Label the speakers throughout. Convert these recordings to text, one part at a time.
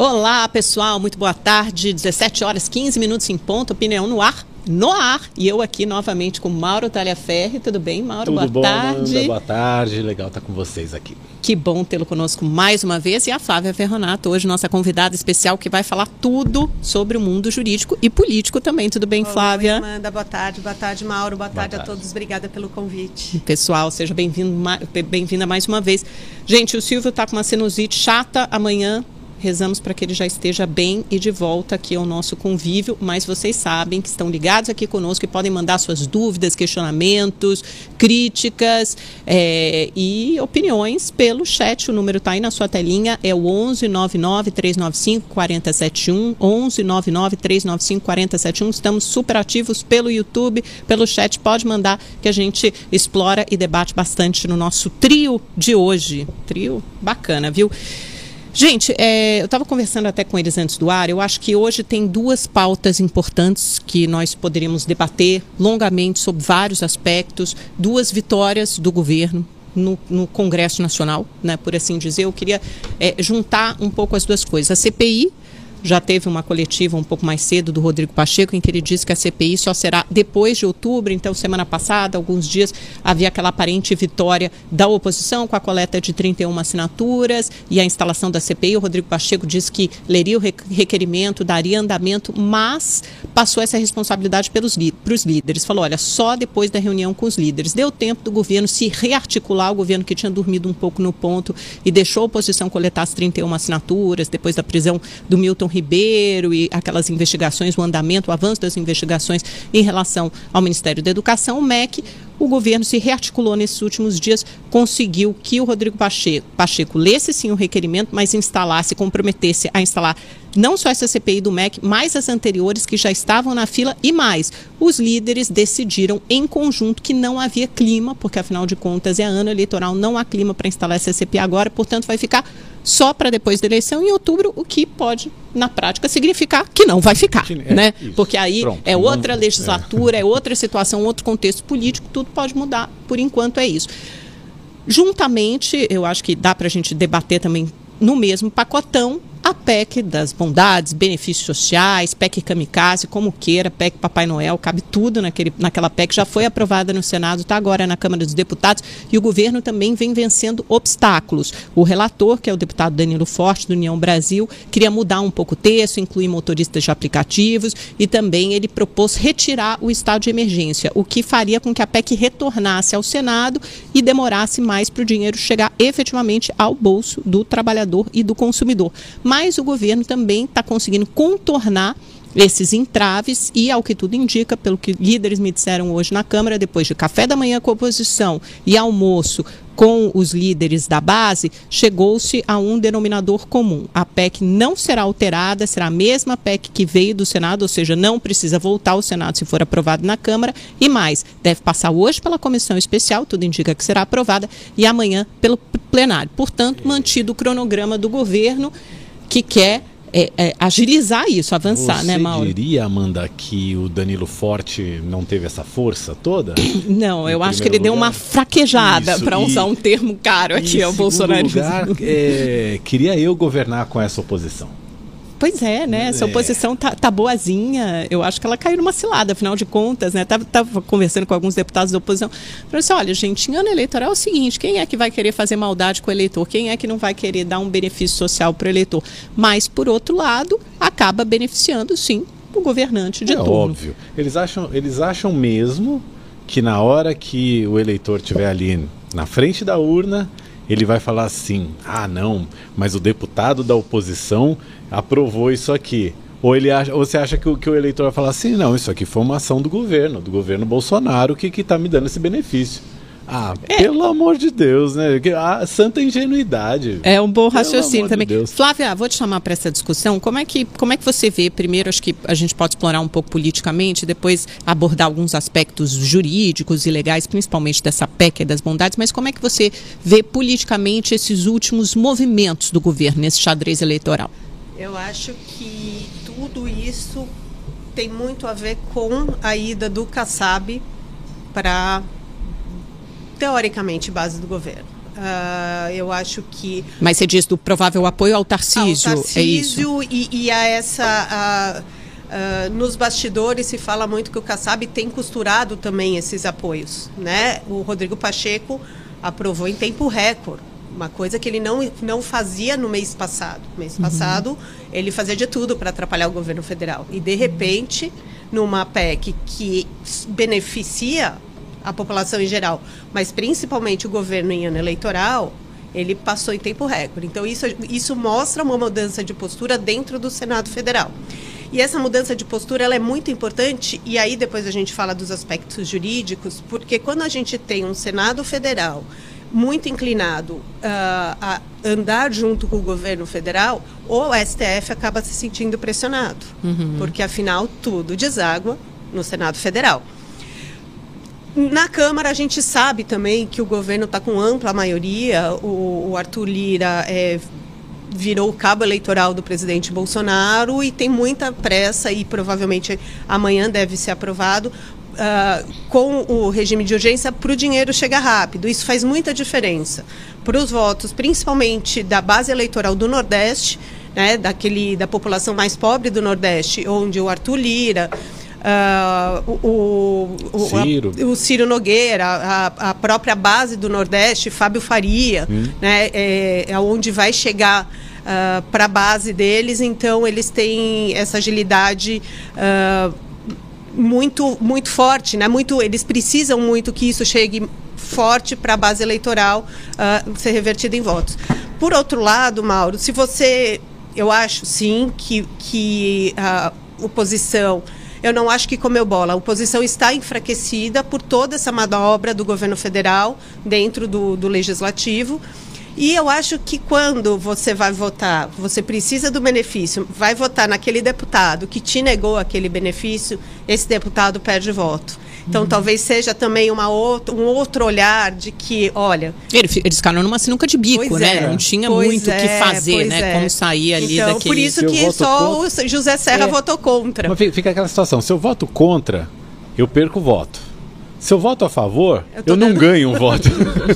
Speaker 1: Olá, pessoal, muito boa tarde. 17 horas 15 minutos em ponto, opinião no ar. No ar, e eu aqui novamente com Mauro Talhaferri. Tudo bem, Mauro?
Speaker 2: Tudo
Speaker 1: boa
Speaker 2: bom,
Speaker 1: tarde.
Speaker 2: Amanda? Boa tarde, legal estar com vocês aqui.
Speaker 1: Que bom tê-lo conosco mais uma vez. E a Flávia Ferronato, hoje nossa convidada especial, que vai falar tudo sobre o mundo jurídico e político também. Tudo bem,
Speaker 3: Oi,
Speaker 1: Flávia?
Speaker 3: Amanda, boa tarde. Boa tarde, Mauro. Boa,
Speaker 2: Boa
Speaker 3: tarde,
Speaker 2: tarde.
Speaker 3: a todos. Obrigada pelo convite.
Speaker 1: Pessoal, seja bem-vinda mais uma vez. Gente, o Silvio está com uma sinusite chata amanhã. Rezamos para que ele já esteja bem e de volta aqui ao nosso convívio, mas vocês sabem que estão ligados aqui conosco e podem mandar suas dúvidas, questionamentos, críticas eh, e opiniões pelo chat. O número está aí na sua telinha, é o 11 99 395 4071, 11 99 395 4071. Estamos super ativos pelo YouTube, pelo chat. Pode mandar que a gente explora e debate bastante no nosso trio de hoje. Trio bacana, viu? Gente, é, eu estava conversando até com eles antes do ar. Eu acho que hoje tem duas pautas importantes que nós poderíamos debater longamente sobre vários aspectos. Duas vitórias do governo no, no Congresso Nacional, né, por assim dizer. Eu queria é, juntar um pouco as duas coisas. A CPI já teve uma coletiva um pouco mais cedo do Rodrigo Pacheco, em que ele disse que a CPI só será depois de outubro. Então, semana passada, alguns dias, havia aquela aparente vitória da oposição com a coleta de 31 assinaturas e a instalação da CPI. O Rodrigo Pacheco disse que leria o re- requerimento, daria andamento, mas passou essa responsabilidade pelos para os líderes. Falou: olha, só depois da reunião com os líderes. Deu tempo do governo se rearticular, o governo que tinha dormido um pouco no ponto e deixou a oposição coletar as 31 assinaturas, depois da prisão do Milton Ribeiro e aquelas investigações, o andamento, o avanço das investigações em relação ao Ministério da Educação, o MEC, o governo se rearticulou nesses últimos dias, conseguiu que o Rodrigo Pacheco, Pacheco lesse sim o requerimento, mas instalasse, comprometesse a instalar não só essa CPI do MEC, mas as anteriores que já estavam na fila e mais. Os líderes decidiram em conjunto que não havia clima, porque afinal de contas é ano eleitoral, não há clima para instalar essa CPI agora, portanto vai ficar só para depois da eleição em outubro, o que pode, na prática, significar que não vai ficar,
Speaker 2: É,
Speaker 1: né?
Speaker 2: isso.
Speaker 1: Porque aí
Speaker 2: Pronto,
Speaker 1: é
Speaker 2: não-
Speaker 1: outra
Speaker 2: é.
Speaker 1: legislatura, é outra situação, outro contexto político, tudo pode mudar. Por enquanto é isso. Juntamente, eu acho que dá para a gente debater também no mesmo pacotão a PEC das bondades, benefícios sociais, PEC kamikaze, como queira, PEC Papai Noel, cabe tudo naquele, naquela PEC, já foi aprovada no Senado, está agora na Câmara dos Deputados, e o governo também vem vencendo obstáculos. O relator, que é o deputado Danilo Forte, do União Brasil, queria mudar um pouco o texto, incluir motoristas de aplicativos, e também ele propôs retirar o estado de emergência, o que faria com que a PEC retornasse ao Senado e demorasse mais para o dinheiro chegar efetivamente ao bolso do trabalhador e do consumidor. Mas o governo também está conseguindo contornar esses entraves e, ao que tudo indica, pelo que líderes me disseram hoje na Câmara, depois de café da manhã com a oposição e almoço com os líderes da base, chegou-se a um denominador comum. A PEC não será alterada, será a mesma PEC que veio do Senado, ou seja, não precisa voltar ao Senado se for aprovado na Câmara, e mais, deve passar hoje pela comissão especial, tudo indica que será aprovada, e amanhã pelo plenário. Portanto, mantido o cronograma do governo que quer é, é, agilizar isso, avançar,
Speaker 2: Você
Speaker 1: né, Mauro?
Speaker 2: diria, Amanda, que o Danilo Forte não teve essa força toda?
Speaker 1: Não, eu acho que ele
Speaker 2: primeiro
Speaker 1: deu
Speaker 2: lugar?
Speaker 1: uma fraquejada, para usar um termo caro aqui ao
Speaker 2: segundo lugar, é, queria eu governar com essa oposição.
Speaker 1: Pois é, né? Essa
Speaker 2: É.
Speaker 1: oposição tá, tá boazinha. Eu acho que ela caiu numa cilada, afinal de contas, né? Tava, tava conversando com alguns deputados da oposição. Falei assim: olha, gente, em ano eleitoral é o seguinte: quem é que vai querer fazer maldade com o eleitor? Quem é que não vai querer dar um benefício social para o eleitor? Mas, por outro lado, acaba beneficiando, sim, o governante de
Speaker 2: é
Speaker 1: turno.
Speaker 2: óbvio. Eles acham, eles acham mesmo que na hora que o eleitor estiver ali na frente da urna, ele vai falar assim: ah, não, mas o deputado da oposição aprovou isso aqui. Ou, ele acha, ou você acha que o, que o eleitor vai falar assim: não, isso aqui foi uma ação do governo, do governo Bolsonaro, que está me dando esse benefício. Ah,
Speaker 1: É.
Speaker 2: pelo amor de Deus, né? A santa ingenuidade.
Speaker 1: É um bom raciocínio
Speaker 2: de
Speaker 1: também.
Speaker 2: Deus.
Speaker 1: Flávia, vou te chamar para essa discussão. Como é, que, como é que você vê? Primeiro, acho que a gente pode explorar um pouco politicamente, depois abordar alguns aspectos jurídicos e legais, principalmente dessa PEC e das bondades, mas como é que você vê politicamente esses últimos movimentos do governo nesse xadrez eleitoral?
Speaker 3: Eu acho que tudo isso tem muito a ver com a ida do Kassab para, teoricamente, base do governo. Uh, eu acho que.
Speaker 1: Mas você diz do provável apoio ao Tarcísio, ao Tarcísio é isso?
Speaker 3: E, e a essa. Uh, nos bastidores se fala muito que o Kassab tem costurado também esses apoios. Né? O Rodrigo Pacheco aprovou em tempo recorde. Uma coisa que ele não, não fazia no mês passado. No mês uhum. passado, ele fazia de tudo para atrapalhar o governo federal. E, de repente, numa PEC que beneficia a população em geral, mas principalmente o governo em ano eleitoral, ele passou em tempo recorde. Então, isso, isso mostra uma mudança de postura dentro do Senado Federal. E essa mudança de postura ela é muito importante, e aí depois a gente fala dos aspectos jurídicos, porque quando a gente tem um Senado Federal muito inclinado uh, a andar junto com o governo federal, o STF acaba se sentindo pressionado, uhum. porque afinal tudo deságua no Senado Federal. Na Câmara, a gente sabe também que o governo está com ampla maioria. O, o Arthur Lira é, virou o cabo eleitoral do presidente Bolsonaro e tem muita pressa e provavelmente amanhã deve ser aprovado. Uh, com o regime de urgência para o dinheiro chegar rápido. Isso faz muita diferença para os votos, principalmente da base eleitoral do Nordeste, né, daquele, da população mais pobre do Nordeste, onde o Arthur Lira, Uh, o, o, Ciro. A, o Ciro Nogueira, a, a, própria base do Nordeste, Fábio Faria, hum. né, é, é onde vai chegar uh, ah, para a base deles, então eles têm essa agilidade uh, muito, muito forte, né? muito, eles precisam muito que isso chegue forte para a base eleitoral ser revertida em votos. Por outro lado, Mauro, se você, eu acho sim que, que a oposição eu não acho que comeu bola. A oposição está enfraquecida por toda essa manobra do governo federal dentro do, do legislativo. E eu acho que quando você vai votar, você precisa do benefício, vai votar naquele deputado que te negou aquele benefício, esse deputado perde voto. Então, uhum. talvez seja também uma outra, um outro olhar de que, olha.
Speaker 1: Eles ficaram numa sinuca de bico, né? É. Não tinha pois muito o é, que fazer, né? É. Como sair ali
Speaker 3: então,
Speaker 1: daquele.
Speaker 3: Por isso que só contra... o José Serra é. votou contra.
Speaker 2: Mas fica aquela situação: se eu voto contra, eu perco o voto. Se eu voto a favor, eu, eu não ganho um voto.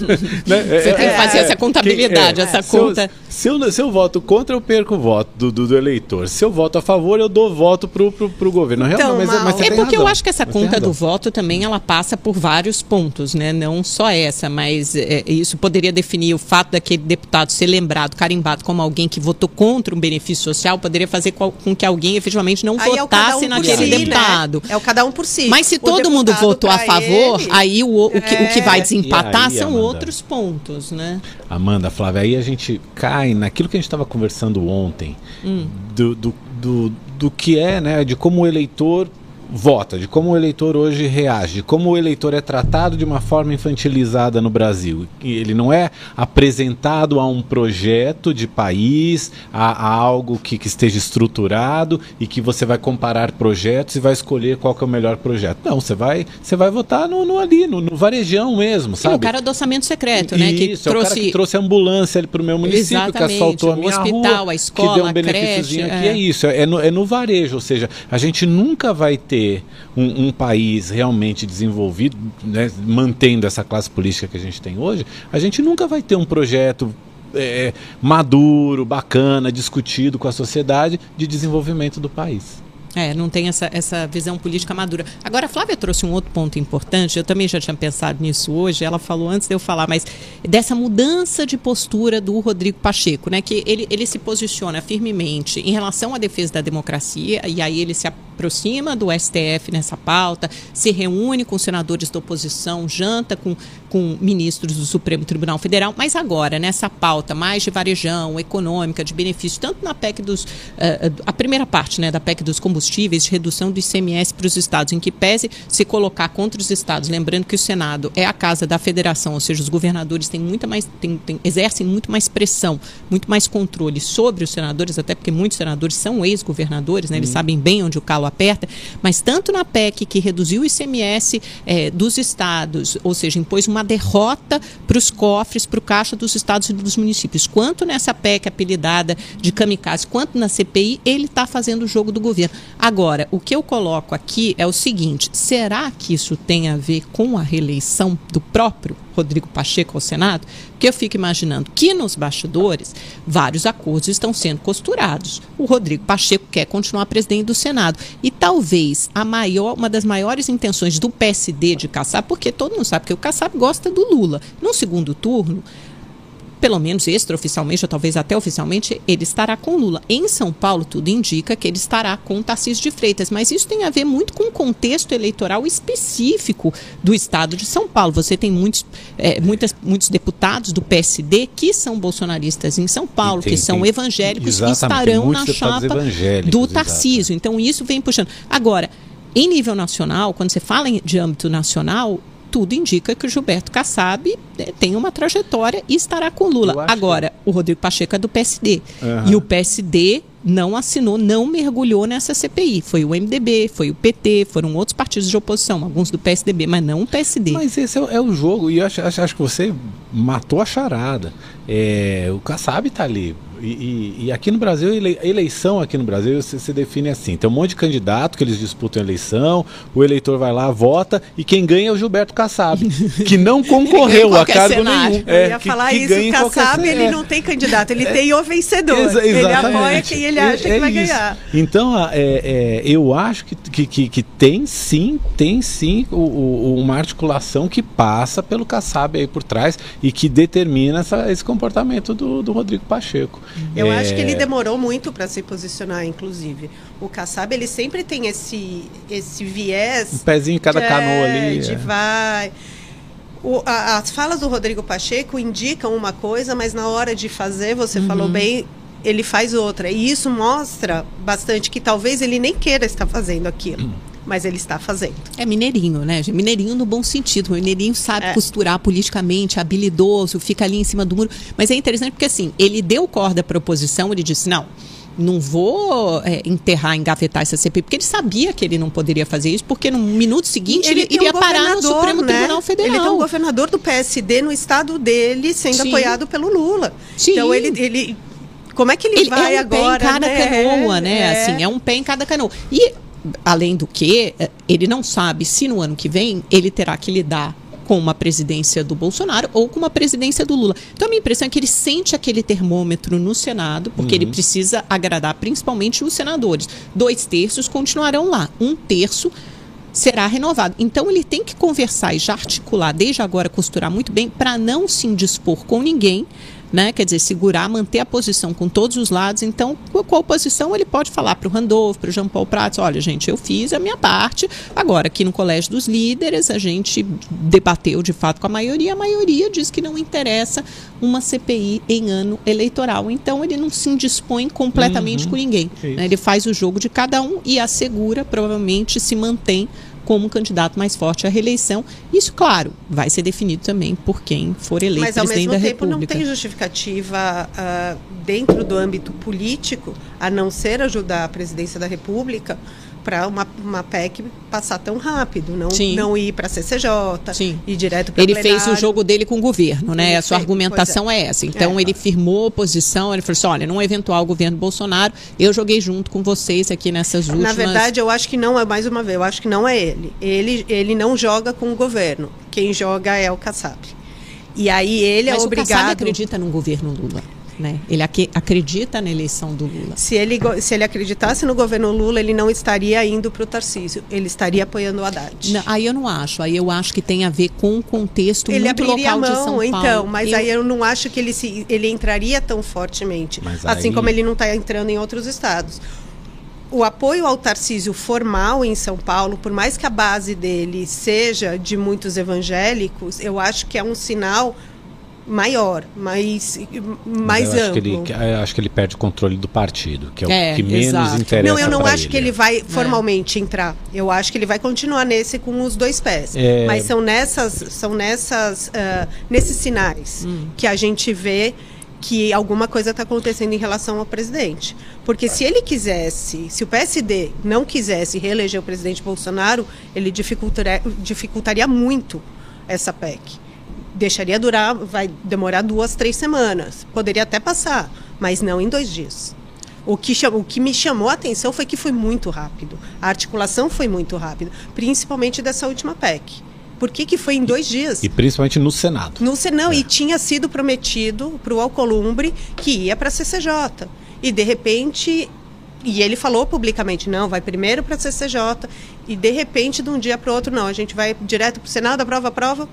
Speaker 1: né? Você tem que fazer é, essa contabilidade, essa se conta.
Speaker 2: Eu, se, eu, se eu voto contra, eu perco o voto do, do, do, eleitor. Se eu voto a favor, eu dou voto pro, pro, pro governo.
Speaker 1: Então, mas, mas é porque razão. eu acho que essa conta do voto também ela passa por vários pontos, né? Não só essa, mas é, isso poderia definir o fato daquele deputado ser lembrado, carimbado como alguém que votou contra um benefício social, poderia fazer com que alguém efetivamente não Aí votasse é um naquele si, né? deputado.
Speaker 3: Né? É o cada um por si.
Speaker 1: Mas se o todo mundo votou a favor favor, ele, aí o, o, que, o que vai é. desempatar aí, são Amanda, outros pontos, né?
Speaker 2: Amanda, Flávia, aí a gente cai naquilo que a gente estava conversando ontem, hum. do, do, do, do que é, né, de como o eleitor vota, de como o eleitor hoje reage, de como o eleitor é tratado de uma forma infantilizada no Brasil. Ele não é apresentado a um projeto de país, a, a algo que, que, esteja estruturado e que você vai comparar projetos e vai escolher qual é o melhor projeto. Não, você vai, você vai votar no, no ali, no, no, varejão mesmo, sabe?
Speaker 1: o cara do orçamento secreto, né?
Speaker 2: Isso, que é trouxe... o cara que trouxe ambulância ali para o meu município, Exatamente. que asfaltou a minha
Speaker 1: o hospital,
Speaker 2: rua,
Speaker 1: a escola,
Speaker 2: que deu um benefíciozinho aqui. É. é isso, é no, é no varejo, ou seja, a gente nunca vai ter ter um, um país realmente desenvolvido, né, mantendo essa classe política que a gente tem hoje, a gente nunca vai ter um projeto é, maduro, bacana, discutido com a sociedade de desenvolvimento do país.
Speaker 1: É, não tem essa, essa visão política madura. Agora, a Flávia trouxe um outro ponto importante, eu também já tinha pensado nisso hoje, ela falou antes de eu falar, mas dessa mudança de postura do Rodrigo Pacheco, né? Que ele, ele se posiciona firmemente em relação à defesa da democracia, e aí ele se aproxima do STF nessa pauta, se reúne com senadores da oposição, janta com, com ministros do Supremo Tribunal Federal, mas agora, nessa pauta mais de varejão, econômica, de benefício, tanto na PEC dos. Uh, a primeira parte né, da PEC dos combustíveis, de redução do ICMS para os estados, em que pese se colocar contra os estados, lembrando que o Senado é a casa da federação, ou seja, os governadores têm muita mais, têm, têm, exercem muito mais pressão, muito mais controle sobre os senadores, até porque muitos senadores são ex-governadores, né, eles uhum. sabem bem onde o calo aperta, mas tanto na PEC que reduziu o ICMS é, dos estados, ou seja, impôs uma derrota para os cofres para o caixa dos estados e dos municípios. Quanto nessa PEC apelidada de kamikaze, quanto na CPI, ele está fazendo o jogo do governo. Agora, o que eu coloco aqui é o seguinte: será que isso tem a ver com a reeleição do próprio Rodrigo Pacheco ao Senado? Porque eu fico imaginando que nos bastidores vários acordos estão sendo costurados. O Rodrigo Pacheco quer continuar presidente do Senado e talvez a maior, uma das maiores intenções do PSD de Kassab, porque todo mundo sabe que o Kassab gosta do Lula. No segundo turno, pelo menos extraoficialmente, ou talvez até oficialmente, ele estará com Lula. Em São Paulo, tudo indica que ele estará com Tarcísio de Freitas, mas isso tem a ver muito com o contexto eleitoral específico do estado de São Paulo. Você tem muitos, é, muitas, muitos deputados do PSD que são bolsonaristas em São Paulo, tem, que são tem, evangélicos e estarão na chapa do Tarcísio. Então, isso vem puxando. Agora, em nível nacional, quando você fala de âmbito nacional, tudo indica que o Gilberto Kassab né, tem uma trajetória e estará com Lula. Agora, que... o Rodrigo Pacheco é do PSD. Uhum. E o PSD não assinou, não mergulhou nessa CPI. Foi o MDB, foi o PT, foram outros partidos de oposição, alguns do PSDB, mas não o PSD.
Speaker 2: Mas esse é, é o jogo, e acho, acho, acho, que você matou a charada. É, o Kassab está ali e, e, aqui no Brasil, a eleição aqui no Brasil se, se, define assim: tem um monte de candidato que eles disputam a eleição, o eleitor vai lá, vota, e quem ganha é o Gilberto Kassab, que não concorreu a cargo
Speaker 3: cenário.
Speaker 2: nenhum. É,
Speaker 3: Eu ia que, falar que isso, o Kassab ele não tem candidato, ele é, tem o vencedor. Exa ele apoia quem ele acha é, que vai isso. ganhar.
Speaker 2: Então, é, é, eu acho que, que, que, que, tem sim, tem sim o, o, uma articulação que passa pelo Kassab aí por trás e que determina essa, esse comportamento do, do Rodrigo Pacheco.
Speaker 3: Eu é... acho que ele demorou muito para se posicionar, inclusive. O Kassab, ele sempre tem esse, esse viés.
Speaker 2: Um pezinho em cada de, canoa ali.
Speaker 3: De é. vai. O, a, as falas do Rodrigo Pacheco indicam uma coisa, mas na hora de fazer, você uhum. falou bem, ele faz outra. E isso mostra bastante que talvez ele nem queira estar fazendo aquilo. Uhum mas ele está fazendo.
Speaker 1: É mineirinho, né? Mineirinho no bom sentido. O mineirinho sabe é. costurar politicamente, habilidoso, fica ali em cima do muro. Mas é interessante porque, assim, ele deu corda para a oposição, ele disse: não, não vou é, enterrar, engavetar essa CPI, porque ele sabia que ele não poderia fazer isso, porque no minuto seguinte ele, ele iria um parar no Supremo né? Tribunal Federal.
Speaker 3: Ele tem um governador do PSD no estado dele sendo Sim. apoiado pelo Lula. Sim. Então ele, ele como é que ele, ele vai
Speaker 1: é um
Speaker 3: agora?
Speaker 1: Pé em cada
Speaker 3: né?
Speaker 1: canoa, né? É. Assim, é um pé em cada canoa. E além do que, eh, ele não sabe se no ano que vem ele terá que lidar com uma presidência do Bolsonaro ou com uma presidência do Lula. Então a minha impressão é que ele sente aquele termômetro no Senado, porque uhum. ele precisa agradar principalmente os senadores. Dois terços continuarão lá, um terço será renovado. Então ele tem que conversar e já articular, desde agora costurar muito bem, para não se indispor com ninguém, né? Quer dizer, segurar, manter a posição com todos os lados. Então, com a oposição, ele pode falar para o Randolph, para o Jean Paul Prats, olha, gente, eu fiz a minha parte. Agora, aqui no Colégio dos Líderes, a gente debateu de fato com a maioria. A maioria diz que não interessa uma CPI em ano eleitoral. Então, ele não se indispõe completamente uhum. com ninguém. Né? Ele faz o jogo de cada um e assegura, provavelmente, se mantém como candidato mais forte à reeleição. Isso, claro, vai ser definido também por quem for eleito Mas, presidente da República. Mas, ao mesmo
Speaker 3: tempo, não tem justificativa uh, dentro do âmbito político, a não ser ajudar a presidência da República, para uma, uma PEC passar tão rápido, não, não ir para a CCJ, Sim. ir direto para
Speaker 1: Ele fez o jogo dele com o governo, né? Ele a sua fez, argumentação é. é. essa. Então é. ele firmou posição, ele falou assim, olha, num eventual governo Bolsonaro, eu joguei junto com vocês aqui nessas últimas...
Speaker 3: Na verdade, eu acho que não é, mais uma vez, eu acho que não é ele. Ele, ele não joga com o governo. Quem joga é o Kassab. E aí ele
Speaker 1: Mas
Speaker 3: é obrigado... Mas o Kassab
Speaker 1: acredita num governo Lula. Né? Ele ac acredita na eleição do Lula.
Speaker 3: Se ele, se ele acreditasse no governo Lula, ele não estaria indo para o Tarcísio, ele estaria apoiando o Haddad.
Speaker 1: Não, aí eu não acho. Aí eu acho que tem a ver com o contexto ele muito local a mão, de São Paulo.
Speaker 3: Então, mas eu... aí eu não acho que ele, se, ele entraria tão fortemente, mas assim aí... como ele não está entrando em outros estados o apoio ao Tarcísio formal em São Paulo, por mais que a base dele seja de muitos evangélicos, eu acho que é um sinal maior, mais, mais
Speaker 2: acho
Speaker 3: amplo.
Speaker 2: Que ele, acho que ele perde o controle do partido, que é, é o que menos exato. interessa.
Speaker 3: Não, eu não acho
Speaker 2: ele.
Speaker 3: que ele vai é. formalmente é. entrar. Eu acho que ele vai continuar nesse com os dois pés. É... Mas são nessas, são nessas, uh, nesses sinais hum. que a gente vê que alguma coisa está acontecendo em relação ao presidente. Porque se ele quisesse, se o PSD não quisesse reeleger o presidente Bolsonaro, ele dificultaria, dificultaria muito essa PEC deixaria durar, vai demorar duas, três semanas. Poderia até passar, mas não em dois dias. O que, chamou, o que me chamou a atenção foi que foi muito rápido. A articulação foi muito rápida, principalmente dessa última PEC. Por que, que foi em dois dias?
Speaker 2: E principalmente no Senado.
Speaker 3: No Senado, é. e tinha sido prometido para o Alcolumbre que ia para a CCJ. E de repente, e ele falou publicamente, não, vai primeiro para a CCJ, e de repente, de um dia para o outro, não, a gente vai direto para o Senado, aprova, aprova,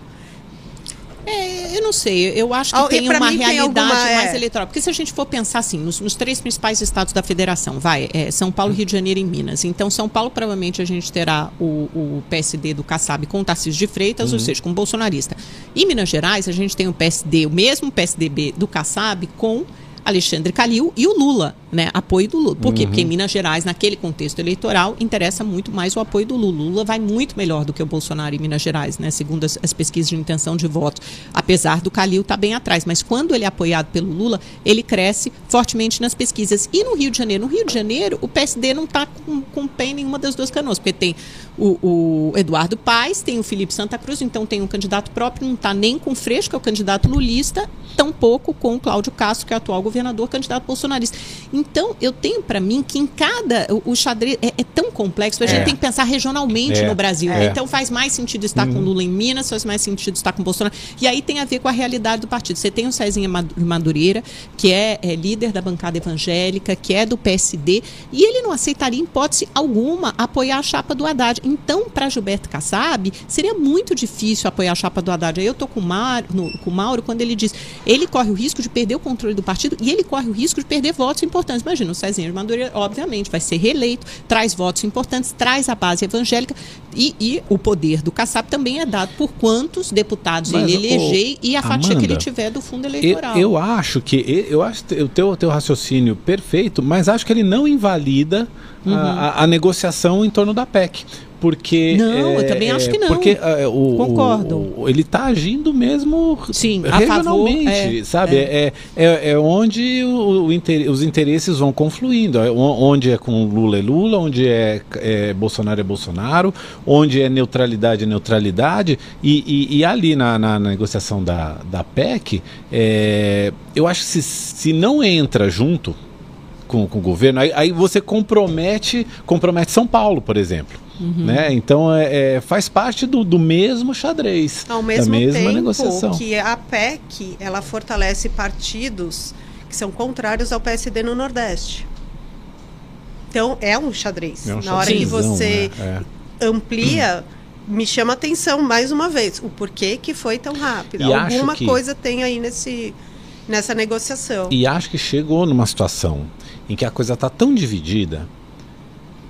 Speaker 1: é, eu não sei, eu acho que ah, tem uma realidade tem alguma, mais é... eleitoral. Porque se a gente for pensar assim, nos, nos três principais estados da federação, vai, é, São Paulo, Rio de Janeiro e Minas. Então, São Paulo, provavelmente, a gente terá o, o PSD do Kassab com Tarcísio de Freitas, uhum. ou seja, com bolsonarista. E Minas Gerais, a gente tem o PSD, o mesmo PSDB do Kassab com Alexandre Calil e o Lula, né? Apoio do Lula. Por quê? Uhum. Porque em Minas Gerais, naquele contexto eleitoral, interessa muito mais o apoio do Lula. O Lula vai muito melhor do que o Bolsonaro em Minas Gerais, né? Segundo as, as pesquisas de intenção de voto. Apesar do Calil estar tá bem atrás. Mas quando ele é apoiado pelo Lula, ele cresce fortemente nas pesquisas. E no Rio de Janeiro? No Rio de Janeiro, o PSD não está com, com pé em nenhuma das duas canoas. Porque tem o, o, Eduardo Paes, tem o Felipe Santa Cruz, então tem um candidato próprio, não está nem com o Freixo, que é o candidato lulista, tampouco com o Cláudio Castro, que é o atual governador, candidato bolsonarista. Então, eu tenho para mim que em cada. O, o xadrez é, é, tão complexo, a gente é. tem que pensar regionalmente é. no Brasil. É. Então, faz mais sentido estar uhum. com Lula em Minas, faz mais sentido estar com Bolsonaro. E aí tem a ver com a realidade do partido. Você tem o Cezinha Madureira, que é, é líder da bancada evangélica, que é do PSD, e ele não aceitaria, em hipótese alguma, apoiar a chapa do Haddad. Então, para Gilberto Kassab, seria muito difícil apoiar a chapa do Haddad. Aí eu estou com, com o Mauro quando ele diz ele corre o risco de perder o controle do partido e ele corre o risco de perder votos importantes. Imagina, o Cezinha de Madureira, obviamente, vai ser reeleito, traz votos importantes, traz a base evangélica e, e o poder do Kassab também é dado por quantos deputados Mas, ele eleger e a fatia que ele tiver do fundo eleitoral.
Speaker 2: Eu, eu acho que eu acho o teu, teu raciocínio perfeito, mas acho que ele não invalida uhum. a, a negociação em torno da PEC porque
Speaker 1: não, é, eu também acho que não.
Speaker 2: Porque é, o,
Speaker 1: concordo.
Speaker 2: O, o, ele está agindo mesmo
Speaker 1: Sim,
Speaker 2: regionalmente,
Speaker 1: favor,
Speaker 2: é, sabe? É. é, é, é onde o, os interesses vão confluindo, é onde é com Lula é Lula, onde é, é Bolsonaro é Bolsonaro, onde é neutralidade é neutralidade e, e, e ali na, na, na, negociação da, da PEC, eu acho que se, se não entra junto com, com o governo, aí, aí você compromete compromete São Paulo, por exemplo. Uhum. Né? Então é, é, faz parte do, do mesmo xadrez,
Speaker 3: Ao mesmo da mesma tempo negociação. que a PEC ela fortalece partidos que são contrários ao PSD no Nordeste. Então é um xadrez. É um Na hora que você né? é. amplia, me chama atenção mais uma vez o porquê que foi tão rápido. E Alguma que... coisa tem aí nesse, nessa negociação.
Speaker 2: E acho que chegou numa situação em que a coisa está tão dividida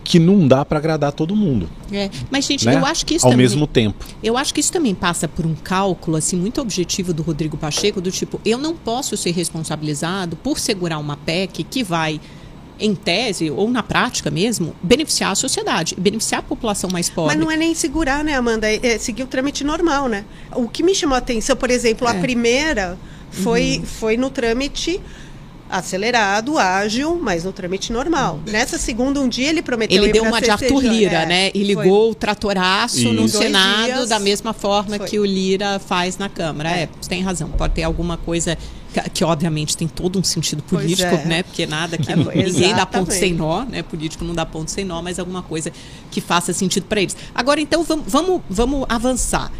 Speaker 2: que não dá para agradar todo mundo.
Speaker 1: É, mas gente, né? eu acho que isso
Speaker 2: ao
Speaker 1: também,
Speaker 2: mesmo tempo.
Speaker 1: Eu acho que isso também passa por um cálculo assim muito objetivo do Rodrigo Pacheco do tipo, eu não posso ser responsabilizado por segurar uma PEC que vai em tese ou na prática mesmo, beneficiar a sociedade, beneficiar a população mais pobre.
Speaker 3: Mas não é nem segurar, né, Amanda? É, é seguir o trâmite normal, né? O que me chamou a atenção, por exemplo, é. a primeira foi, uhum. foi no trâmite acelerado, ágil, mas no trâmite normal. Nessa segunda, um dia ele prometeu
Speaker 1: Ele deu uma de Arthur Lira, é, né? E ligou foi. o tratoraço Isso. no Senado dias, da mesma forma foi. que o Lira faz na Câmara. É. é, você tem razão. Pode ter alguma coisa que, que, obviamente tem todo um sentido político, é. né? Porque nada que é, ninguém dá ponto sem nó, né? Político não dá ponto sem nó, mas alguma coisa que faça sentido para eles. Agora, então, vamos, vamos, vamos avançar.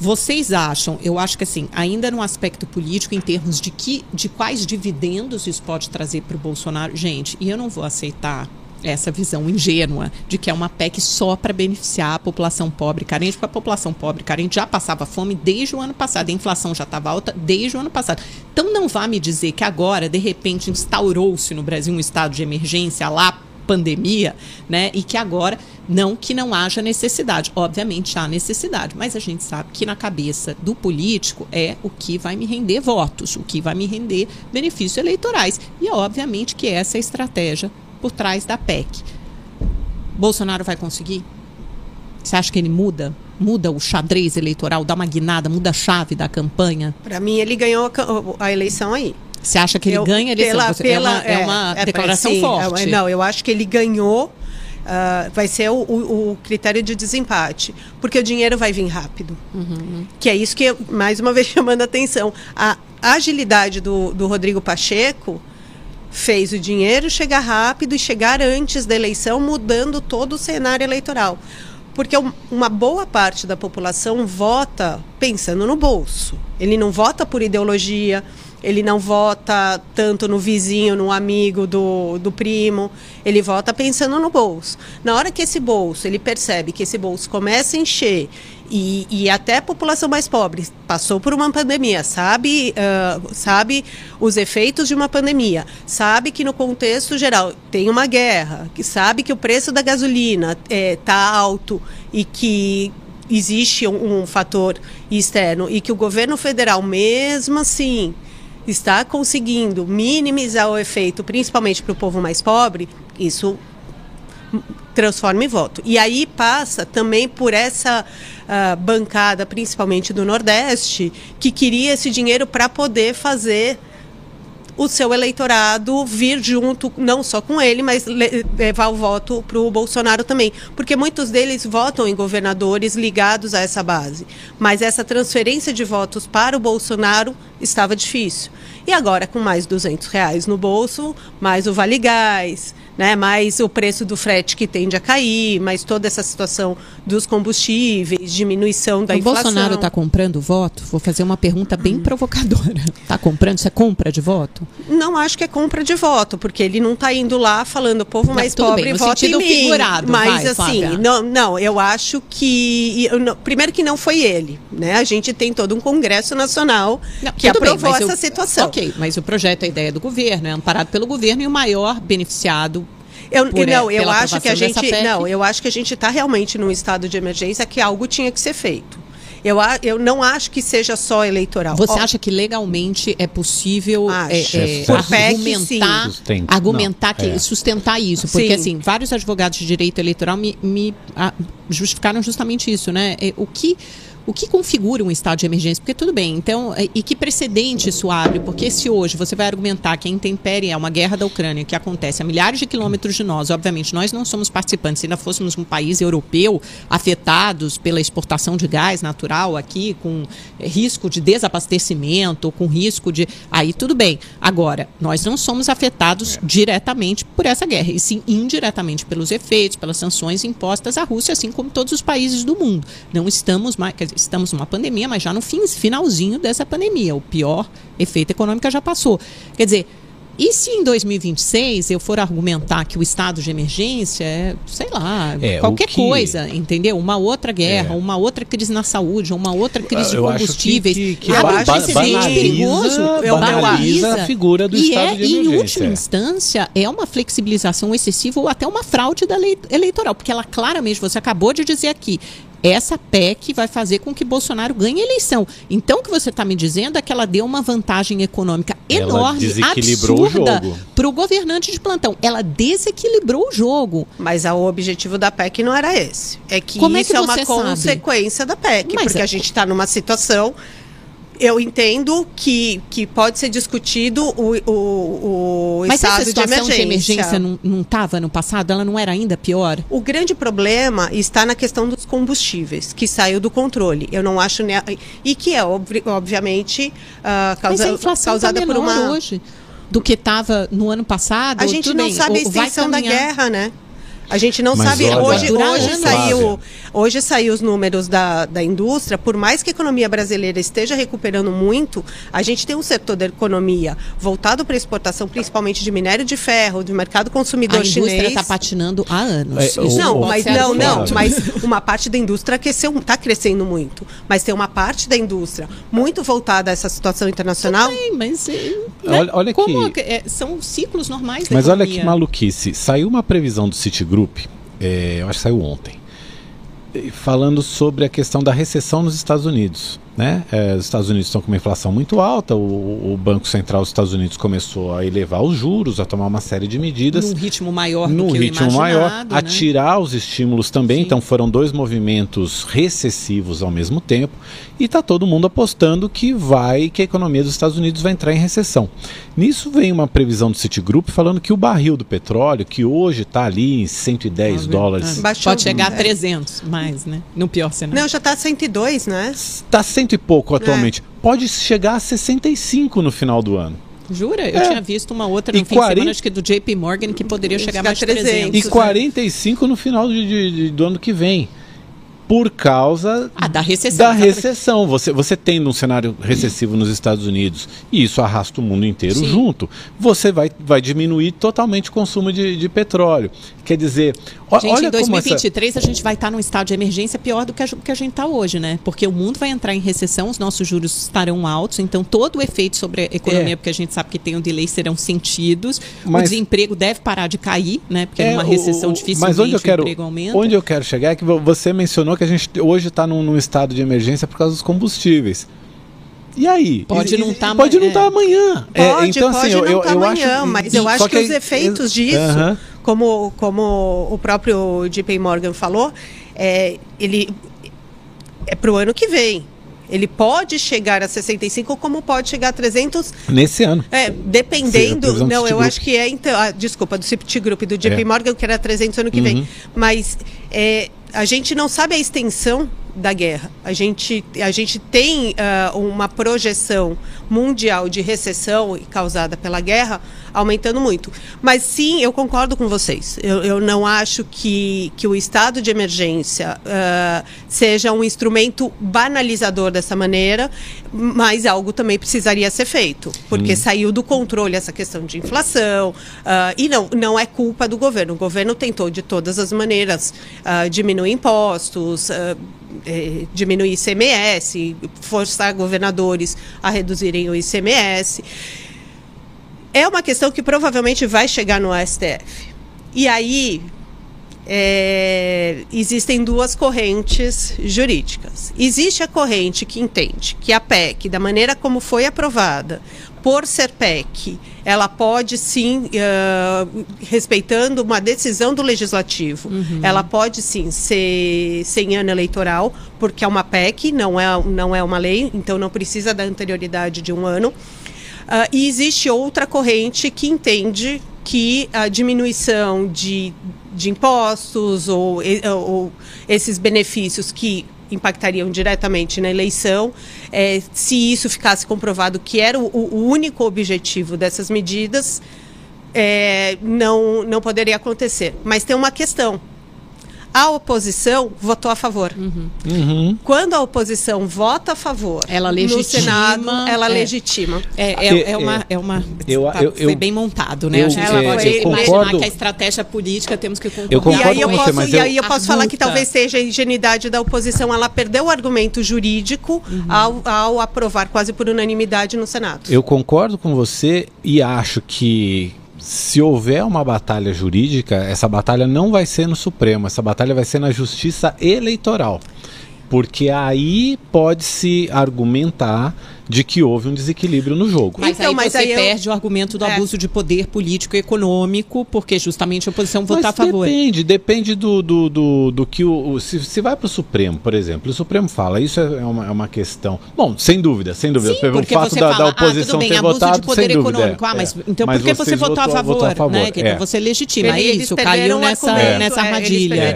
Speaker 1: Vocês acham, eu acho que assim, ainda no aspecto político, em termos de que, de quais dividendos isso pode trazer para o Bolsonaro, gente, e eu não vou aceitar essa visão ingênua de que é uma PEC só para beneficiar a população pobre carente, porque a população pobre carente já passava fome desde o ano passado, a inflação já estava alta desde o ano passado. Então não vá me dizer que agora, de repente, instaurou-se no Brasil um estado de emergência lá pandemia, né? E que agora não que não haja necessidade, obviamente há necessidade, mas a gente sabe que na cabeça do político é o que vai me render votos, o que vai me render benefícios eleitorais. E obviamente que essa é a estratégia por trás da PEC. Bolsonaro vai conseguir? Você acha que ele muda? Muda o xadrez eleitoral, dá uma guinada, muda a chave da campanha?
Speaker 3: Para mim, ele ganhou a, a eleição aí.
Speaker 1: Você acha que ele eu, ganha eleição? Pela, pela, é uma, é uma é, declaração sim, forte.
Speaker 3: não, eu acho que ele ganhou Uh, vai ser o, o, o, critério de desempate, porque o dinheiro vai vir rápido. Uhum. Que é isso que, mais uma vez, chamando a atenção. A agilidade do, do Rodrigo Pacheco fez o dinheiro chegar rápido e chegar antes da eleição, mudando todo o cenário eleitoral. Porque uma boa parte da população vota pensando no bolso. Ele não vota por ideologia, ele não vota tanto no vizinho, no amigo do, do primo, ele vota pensando no bolso. Na hora que esse bolso, ele percebe que esse bolso começa a encher e, e até a população mais pobre passou por uma pandemia, sabe, uh, sabe os efeitos de uma pandemia, sabe que no contexto geral tem uma guerra, que sabe que o preço da gasolina está é, tá alto e que existe um, um fator externo e que o governo federal mesmo assim está conseguindo minimizar o efeito, principalmente para o povo mais pobre, isso transforma em voto. E aí passa também por essa uh, bancada, principalmente do Nordeste, que queria esse dinheiro para poder fazer o seu eleitorado vir junto, não só com ele, mas levar o voto para o Bolsonaro também. Porque muitos deles votam em governadores ligados a essa base. Mas essa transferência de votos para o Bolsonaro estava difícil. E agora, com mais 200 reais no bolso, mais o Vale Gás, né, mais o preço do frete que tende a cair, mais toda essa situação dos combustíveis, diminuição da
Speaker 1: o
Speaker 3: inflação.
Speaker 1: O Bolsonaro está comprando voto? Vou fazer uma pergunta bem hum. provocadora. Está comprando? Isso é compra de voto?
Speaker 3: Não acho que é compra de voto, porque ele não está indo lá falando o povo mais não, pobre bem, vota em mim.
Speaker 1: Figurado,
Speaker 3: mas
Speaker 1: vai,
Speaker 3: assim, não, não, eu acho que eu, não, primeiro que não foi ele, né? A gente tem todo um Congresso Nacional não, que aprovou bem, essa eu, situação.
Speaker 1: Ok, mas o projeto, a ideia do governo, é amparado pelo governo e o maior beneficiado
Speaker 3: eu, por, não, eu acho que a gente não, eu acho que a gente está realmente num estado de emergência que algo tinha que ser feito. Eu, eu não acho que seja só eleitoral.
Speaker 1: Você oh. acha que legalmente é possível é, é, argumentar, PEC, argumentar não, que, é. sustentar isso? Porque sim. assim, vários advogados de direito eleitoral me, me a, justificaram justamente isso, né? É, o que o que configura um estado de emergência? Porque tudo bem, então, é, e que precedente isso abre? Porque se hoje você vai argumentar que a intempérie é uma guerra da Ucrânia que acontece a milhares de quilômetros de nós, obviamente nós não somos participantes, se ainda fôssemos um país europeu afetados pela exportação de gás natural aqui, com é, risco de desabastecimento, com risco de. Aí tudo bem. Agora, nós não somos afetados diretamente por essa guerra, e sim indiretamente pelos efeitos, pelas sanções impostas à Rússia, assim como todos os países do mundo. Não estamos mais. Quer dizer, estamos numa pandemia, mas já no fim, finalzinho dessa pandemia. O pior efeito econômico já passou. Quer dizer, e se em 2026 eu for argumentar que o estado de emergência é, sei lá, é, qualquer que... coisa, entendeu? Uma outra guerra, é. uma outra crise na saúde, uma outra crise eu de combustíveis.
Speaker 2: Que, que, que abre um precedente perigoso. Banaliza a figura do
Speaker 1: e
Speaker 2: estado
Speaker 1: é,
Speaker 2: de emergência.
Speaker 1: E, em última instância, é uma flexibilização excessiva ou até uma fraude da lei eleitoral, porque ela claramente, você acabou de dizer aqui, essa PEC vai fazer com que Bolsonaro ganhe a eleição. Então, o que você está me dizendo é que ela deu uma vantagem econômica enorme, absurda para o governante de plantão. Ela desequilibrou o jogo.
Speaker 3: Mas o objetivo da PEC não era esse. É que Como isso é, que é uma consequência da PEC, Mas porque é... a gente está numa situação eu entendo que, que pode ser discutido o, o, o
Speaker 1: Mas
Speaker 3: estado
Speaker 1: essa situação
Speaker 3: de
Speaker 1: emergência, de emergência não estava no passado? Ela não era ainda pior?
Speaker 3: O grande problema está na questão dos combustíveis, que saiu do controle. Eu não acho... E que é, obviamente, uh, causa, causada tá por uma...
Speaker 1: hoje do que estava no ano passado.
Speaker 3: A gente não bem, sabe a extensão da guerra, né? A gente não Mas sabe. Olha, hoje, hoje, saiu, hoje saiu os números da, da indústria. Por mais que a economia brasileira esteja recuperando muito, a gente tem um setor da economia voltado para exportação, principalmente de minério de ferro, do mercado consumidor chinês. A
Speaker 1: indústria está patinando há anos.
Speaker 3: É, não, mas não, não. Mas uma parte da indústria está crescendo muito. Mas tem uma parte da indústria muito voltada a essa situação internacional.
Speaker 1: Sim, mas né?
Speaker 2: olha, olha Como que...
Speaker 1: É, são ciclos normais da
Speaker 2: Mas
Speaker 1: economia.
Speaker 2: olha que maluquice. Saiu uma previsão do Citigroup Group, é, eu acho que saiu ontem, falando sobre a questão da recessão nos Estados Unidos. Né? É, os Estados Unidos estão com uma inflação muito alta, o, o, Banco Central dos Estados Unidos começou a elevar os juros, a tomar uma série de medidas.
Speaker 1: Num ritmo maior
Speaker 2: num
Speaker 1: do que
Speaker 2: ritmo maior,
Speaker 1: né?
Speaker 2: a tirar os estímulos também.
Speaker 1: Sim.
Speaker 2: Então foram dois movimentos recessivos ao mesmo tempo. E está todo mundo apostando que vai, que a economia dos Estados Unidos vai entrar em recessão. Nisso vem uma previsão do Citigroup falando que o barril do petróleo, que hoje está ali em 110
Speaker 1: Ah,
Speaker 2: dólares,
Speaker 3: Baixou-
Speaker 1: Pode chegar a
Speaker 3: é.
Speaker 1: 300 mais, né? No pior cenário.
Speaker 3: Não, já está 102, né?
Speaker 2: está cento e pouco atualmente. Pode chegar a 65 no final do ano.
Speaker 1: Jura? Eu
Speaker 2: É.
Speaker 1: tinha visto uma outra
Speaker 2: E
Speaker 1: no fim
Speaker 2: 40
Speaker 1: de semana, acho que do JP Morgan, que poderia chegar
Speaker 3: Chegar
Speaker 1: mais de
Speaker 3: 300.
Speaker 1: 300.
Speaker 2: E
Speaker 3: Isso, né?
Speaker 2: 45 no final de, de- de- do ano que vem. Por causa
Speaker 1: Ah, da recessão.
Speaker 2: da recessão. Você, você tendo um cenário recessivo nos Estados Unidos e isso arrasta o mundo inteiro
Speaker 1: Sim.
Speaker 2: junto, você vai, vai diminuir totalmente o consumo de, de petróleo. Quer dizer, ó-
Speaker 1: Gente,
Speaker 2: olha
Speaker 1: em
Speaker 2: como essa...
Speaker 1: 2023 a gente vai estar num estado de emergência pior do que a, que a gente está hoje, né? Porque o mundo vai entrar em recessão, os nossos juros estarão altos, então todo o efeito sobre a economia,
Speaker 2: É.
Speaker 1: porque a gente sabe que tem um delay, serão sentidos. O
Speaker 2: Mas-
Speaker 1: desemprego deve parar de cair, né? Porque
Speaker 2: É,
Speaker 1: numa
Speaker 2: o-
Speaker 1: recessão
Speaker 2: o-
Speaker 1: dificilmente
Speaker 2: mas onde eu quero,
Speaker 1: o.
Speaker 2: Onde eu quero chegar é que vo- você mencionou que a gente hoje está num, num estado de emergência por causa dos combustíveis. E aí?
Speaker 1: Pode
Speaker 2: E-
Speaker 1: não
Speaker 2: e-
Speaker 1: tá
Speaker 2: Pode
Speaker 1: amanhã.
Speaker 2: não estar amanhã. É,
Speaker 3: Pode,
Speaker 2: então,
Speaker 3: pode
Speaker 2: assim,
Speaker 3: não
Speaker 2: eu,
Speaker 3: tá
Speaker 2: eu
Speaker 3: amanhã,
Speaker 2: acho,
Speaker 3: mas eu acho que, os
Speaker 2: aí-
Speaker 3: efeitos disso,
Speaker 2: Aham.
Speaker 3: como, como o próprio JP Morgan falou, é, ele é para o ano que vem. Ele pode chegar a 65 como pode chegar a 300
Speaker 2: Nesse ano.
Speaker 3: é, dependendo. Não, eu acho que é então. ah, desculpa, do Citigroup, do JP
Speaker 2: É.
Speaker 3: Morgan, que era 300 ano que
Speaker 2: Uhum.
Speaker 3: vem. Mas é, a gente não sabe a extensão da guerra. A gente, a gente tem ah, uma projeção mundial de recessão causada pela guerra aumentando muito. Mas sim, eu concordo com vocês. Eu, eu não acho que, que o estado de emergência ah, seja um instrumento banalizador dessa maneira, mas algo também precisaria ser feito, porque saiu do controle essa questão de inflação ah, e não, não é culpa do governo. O governo tentou de todas as maneiras diminuir impostos. Eh, diminuir ICMS, forçar governadores a reduzirem o ICMS. É uma questão que provavelmente vai chegar no STF. E aí é, existem duas correntes jurídicas. Existe a corrente que entende que a PEC, da maneira como foi aprovada, por ser PEC, ela pode sim, ah, respeitando uma decisão do legislativo, ela pode sim ser sem ano eleitoral, porque é uma PEC, não é, não é uma lei, então não precisa da anterioridade de um ano. Ah, e existe outra corrente que entende que a diminuição de, de impostos ou, ou esses benefícios que impactariam diretamente na eleição, eh, se isso ficasse comprovado que era o, o único objetivo dessas medidas, eh, não, não poderia acontecer. Mas tem uma questão. A oposição votou a favor.
Speaker 2: Uhum.
Speaker 3: Quando a oposição vota a favor
Speaker 1: Ela
Speaker 3: no
Speaker 1: legitima,
Speaker 3: Senado, ela
Speaker 1: é.
Speaker 3: legitima.
Speaker 1: É, é,
Speaker 2: É,
Speaker 1: é uma.
Speaker 2: é,
Speaker 1: É uma
Speaker 2: eu-
Speaker 1: tá-
Speaker 2: eu-
Speaker 1: foi
Speaker 2: eu-
Speaker 1: bem montado, né?
Speaker 2: eu-
Speaker 1: a gente
Speaker 3: Ela
Speaker 1: pode
Speaker 3: eu
Speaker 1: imaginar
Speaker 2: concordo-
Speaker 1: que a estratégia política temos que concordar.
Speaker 2: Eu concordo
Speaker 3: e aí eu
Speaker 2: com você,
Speaker 3: posso,
Speaker 2: mas
Speaker 3: e aí eu posso falar que talvez seja a ingenuidade da oposição. Ela perdeu o argumento jurídico
Speaker 1: Uhum.
Speaker 3: ao, ao aprovar quase por unanimidade no Senado.
Speaker 2: Eu concordo com você e acho que se houver uma batalha jurídica, essa batalha não vai ser no Supremo, essa batalha vai ser na Justiça Eleitoral. Porque aí pode-se argumentar de que houve um desequilíbrio no jogo.
Speaker 1: Mas
Speaker 3: Então,
Speaker 1: aí
Speaker 3: mas
Speaker 1: você
Speaker 3: aí eu-
Speaker 1: perde o argumento do
Speaker 3: É.
Speaker 1: abuso de poder político e econômico, porque justamente a oposição votar
Speaker 2: Mas
Speaker 1: a favor.
Speaker 2: depende, depende do, do, do, do que o. o- se, se vai para o Supremo, por exemplo, o Supremo fala, isso é uma, é uma questão. Bom, sem dúvida, sem dúvida.
Speaker 1: Sim,
Speaker 2: o
Speaker 1: porque
Speaker 2: fato
Speaker 1: você
Speaker 2: da,
Speaker 1: fala,
Speaker 2: da
Speaker 1: ah, tudo
Speaker 2: oposição
Speaker 1: bem,
Speaker 2: ter
Speaker 1: abuso
Speaker 2: votado,
Speaker 1: de poder
Speaker 2: sem dúvida.
Speaker 1: econômico.
Speaker 2: é,
Speaker 1: ah, mas
Speaker 2: é.
Speaker 1: então
Speaker 2: Mas
Speaker 1: por que você
Speaker 2: vocês
Speaker 1: votou, a favor?
Speaker 2: votou a favor,
Speaker 1: Né? Que Então
Speaker 2: é.
Speaker 1: você legitima. É
Speaker 3: Eles
Speaker 1: isso,
Speaker 3: perderam
Speaker 1: caiu nessa, nessa
Speaker 3: é,
Speaker 1: armadilha.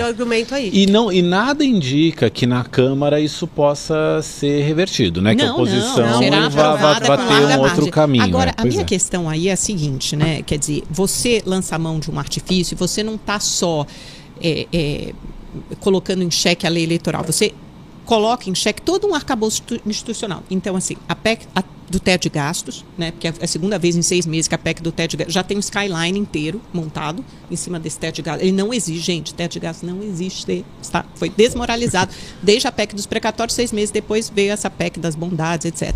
Speaker 2: E, não, e nada indica que na Câmara isso possa ser revertido, né? que a oposição
Speaker 1: não, será aprovada
Speaker 2: vá
Speaker 1: com
Speaker 2: ter
Speaker 1: larga
Speaker 2: um outro caminho.
Speaker 1: Agora,
Speaker 2: é,
Speaker 1: a minha
Speaker 2: é.
Speaker 1: questão aí é a seguinte, né? Quer dizer, você lança a mão de um artifício, você não está só é, é, colocando em xeque a lei eleitoral, você coloca em xeque todo um arcabouço institu- institucional. Então, assim, a PEC a- do teto de gastos, né? Porque é a segunda vez em seis meses que a PEC do teto de gastos já tem um skyline inteiro montado em cima desse teto de gastos. Ele não existe, gente, teto de gastos não existe, está, foi desmoralizado desde a PEC dos precatórios, seis meses depois veio essa PEC das bondades, etc.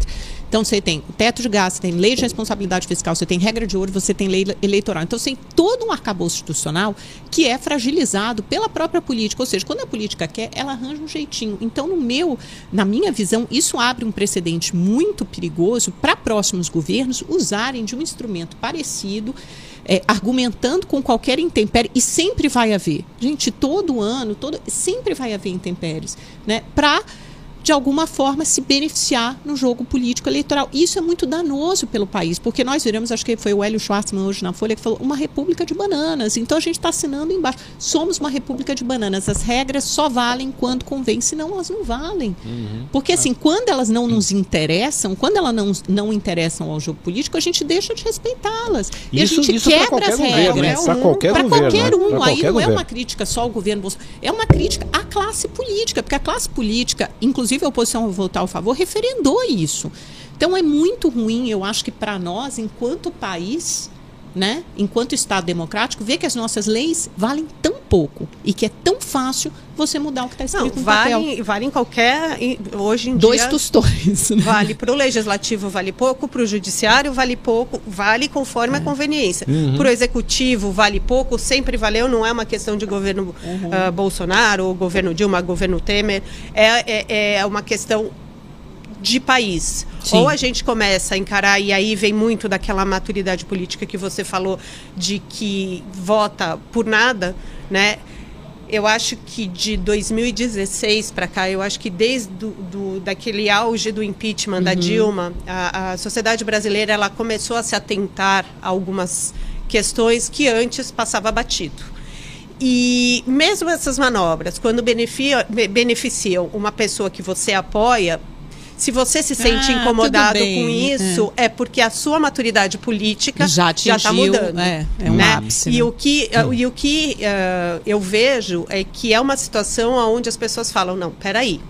Speaker 1: Então você tem teto de gastos, tem lei de responsabilidade fiscal, você tem regra de ouro, você tem lei eleitoral. Então você tem todo um arcabouço institucional que é fragilizado pela própria política. Ou seja, quando a política quer, ela arranja um jeitinho. Então, no meu, na minha visão, isso abre um precedente muito perigoso para próximos governos usarem de um instrumento parecido. É, argumentando com qualquer intempérie, e sempre vai haver. Gente, todo ano, todo, sempre vai haver intempéries, né? Para de alguma forma se beneficiar no jogo político eleitoral. Isso é muito danoso pelo país, porque nós viramos, acho que foi o Hélio Schwartzman hoje na Folha que falou, uma república de bananas. Então a gente está assinando embaixo. Somos uma república de bananas. As regras só valem quando convém, senão elas não valem. Uhum. Porque assim, quando elas não nos interessam, quando elas não, não interessam ao jogo político, a gente deixa de respeitá-las. E a gente quebra as regras.
Speaker 2: Para qualquer,
Speaker 1: pra qualquer
Speaker 2: um.
Speaker 1: Pra
Speaker 2: Aí
Speaker 1: não
Speaker 2: governo.
Speaker 1: é uma crítica só ao governo Bolsonaro, é uma crítica à classe política, porque a classe política, inclusive inclusive a oposição votar ao favor, referendou isso. Então é muito ruim, eu acho que para nós, enquanto país, né, enquanto Estado democrático, ver que as nossas leis valem tão pouco e que é tão fácil você mudar o que está escrito
Speaker 3: Não,
Speaker 1: no
Speaker 3: vale,
Speaker 1: papel.
Speaker 3: Vale em qualquer. Hoje em
Speaker 1: Dois
Speaker 3: dia.
Speaker 1: tostões. Né?
Speaker 3: Vale para o legislativo, vale pouco, para o judiciário, vale pouco, vale conforme
Speaker 1: É.
Speaker 3: a conveniência.
Speaker 2: Uhum.
Speaker 3: Para o executivo, vale pouco, sempre valeu, não é uma questão de governo
Speaker 1: Uhum.
Speaker 3: ah, Bolsonaro, ou governo Dilma, governo Temer, é, é, é uma questão de país.
Speaker 1: Sim.
Speaker 3: Ou a gente começa a encarar, e aí vem muito daquela maturidade política que você falou, de que vota por nada, né? Eu acho que de 2016 para cá, eu acho que desde do, do, daquele auge do impeachment da Dilma, a, a sociedade brasileira ela começou a se atentar a algumas questões que antes passava batido. E mesmo essas manobras, quando beneficiam uma pessoa que você apoia, se você se sente
Speaker 1: Ah,
Speaker 3: incomodado com isso, é. porque a sua maturidade política
Speaker 1: Já
Speaker 3: está mudando.
Speaker 1: é, é um
Speaker 3: né?
Speaker 1: ápice,
Speaker 3: E
Speaker 1: né?
Speaker 3: o que, e o que eh, eu vejo é que é uma situação onde as pessoas falam, não, peraí,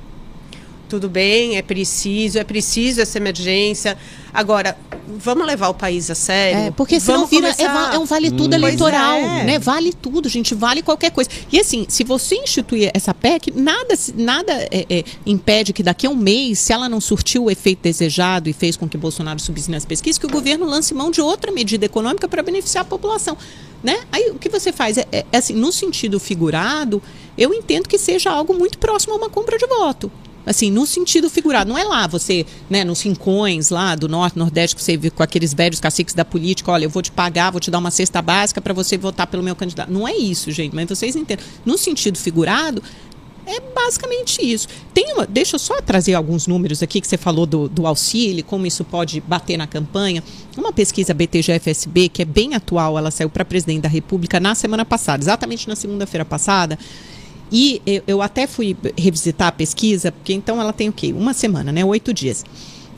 Speaker 3: tudo bem, é preciso, é preciso essa emergência. Agora, vamos levar o país a sério?
Speaker 1: É, porque senão
Speaker 3: vamos
Speaker 1: vira, é,
Speaker 3: começar-
Speaker 1: va- é um vale tudo
Speaker 3: Pois
Speaker 1: eleitoral,
Speaker 3: é.
Speaker 1: né? Vale tudo, gente, vale qualquer coisa. E assim, se você instituir essa PEC, nada, nada é, é, impede que daqui a um mês, se ela não surtiu o efeito desejado e fez com que Bolsonaro subisse nas pesquisas, que o governo lance mão de outra medida econômica para beneficiar a população. Né? Aí o que você faz é, é, é assim, no sentido figurado, eu entendo que seja algo muito próximo a uma compra de voto. Assim, no sentido figurado, não é lá você, né, nos rincões lá do norte, nordeste, que você vê com aqueles velhos caciques da política, olha, eu vou te pagar, vou te dar uma cesta básica para você votar pelo meu candidato. Não é isso, gente, mas vocês entendem. No sentido figurado, é basicamente isso. Tem uma, deixa eu só trazer alguns números aqui que você falou do, do auxílio, como isso pode bater na campanha. Uma pesquisa BTG-FSB, que é bem atual, ela saiu para presidente da República na semana passada, exatamente na segunda-feira passada. E eu, eu até fui revisitar a pesquisa, porque então ela tem o quê? Uma semana, né? Oito dias.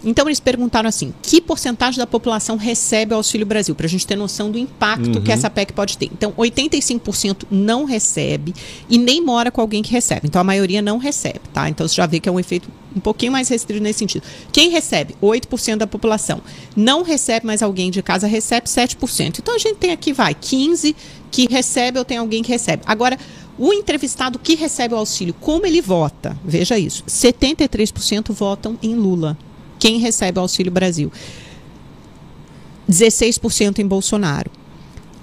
Speaker 1: Então eles perguntaram assim: que porcentagem da população recebe o Auxílio Brasil? Para a gente ter noção do impacto que essa PEC pode ter. Então, 85% não recebe e nem mora com alguém que recebe. Então, a maioria não recebe, tá? Então, você já vê que é um efeito um pouquinho mais restrito nesse sentido. Quem recebe? 8% da população. Não recebe, mas alguém de casa recebe 7%. Então, a gente tem aqui, vai, 15% que recebe ou tem alguém que recebe. Agora, o entrevistado que recebe o auxílio, como ele vota? Veja isso: 73% votam em Lula. Quem recebe o Auxílio Brasil? 16% em Bolsonaro.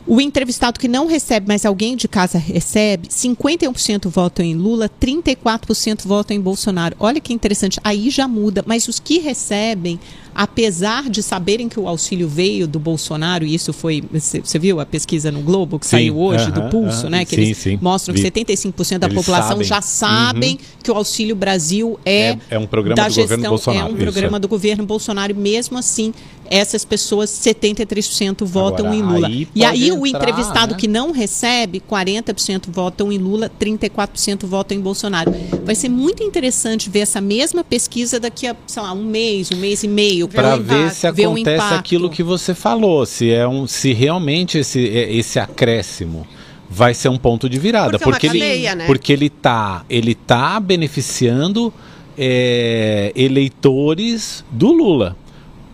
Speaker 1: O entrevistado que não recebe, mas alguém de casa recebe, 51% votam em Lula, 34% votam em Bolsonaro. Olha que interessante, aí já muda, mas os que recebem, apesar de saberem que o auxílio veio do Bolsonaro, e isso foi, você viu a pesquisa no Globo que
Speaker 2: Sim,
Speaker 1: saiu hoje do
Speaker 2: aham,
Speaker 1: Pulso,
Speaker 2: aham,
Speaker 1: né? Que
Speaker 2: sim,
Speaker 1: eles
Speaker 2: sim,
Speaker 1: mostram
Speaker 2: vi.
Speaker 1: que 75% da
Speaker 2: Eles
Speaker 1: população
Speaker 2: sabem.
Speaker 1: já sabem
Speaker 2: Uhum.
Speaker 1: que o Auxílio Brasil é,
Speaker 2: É- é um programa
Speaker 1: da
Speaker 2: do governo
Speaker 1: gestão,
Speaker 2: Bolsonaro,
Speaker 1: É um
Speaker 2: isso,
Speaker 1: programa
Speaker 2: é.
Speaker 1: do governo Bolsonaro, e mesmo assim, essas pessoas, 73% votam
Speaker 2: Agora,
Speaker 1: em Lula.
Speaker 2: aí
Speaker 1: e aí o
Speaker 2: entrar,
Speaker 1: entrevistado
Speaker 2: né?
Speaker 1: que não recebe, 40% votam em Lula, 34% votam em Bolsonaro. Vai ser muito interessante ver essa mesma pesquisa daqui a, sei lá, um mês, um mês e meio.
Speaker 2: Para ver se
Speaker 1: ver
Speaker 2: acontece aquilo que você falou, se é um, se realmente esse, é- esse acréscimo vai ser um ponto de virada,
Speaker 3: Porque é uma
Speaker 2: ele,
Speaker 3: cadeia, né?
Speaker 2: porque ele tá, ele tá beneficiando é, eleitores do Lula.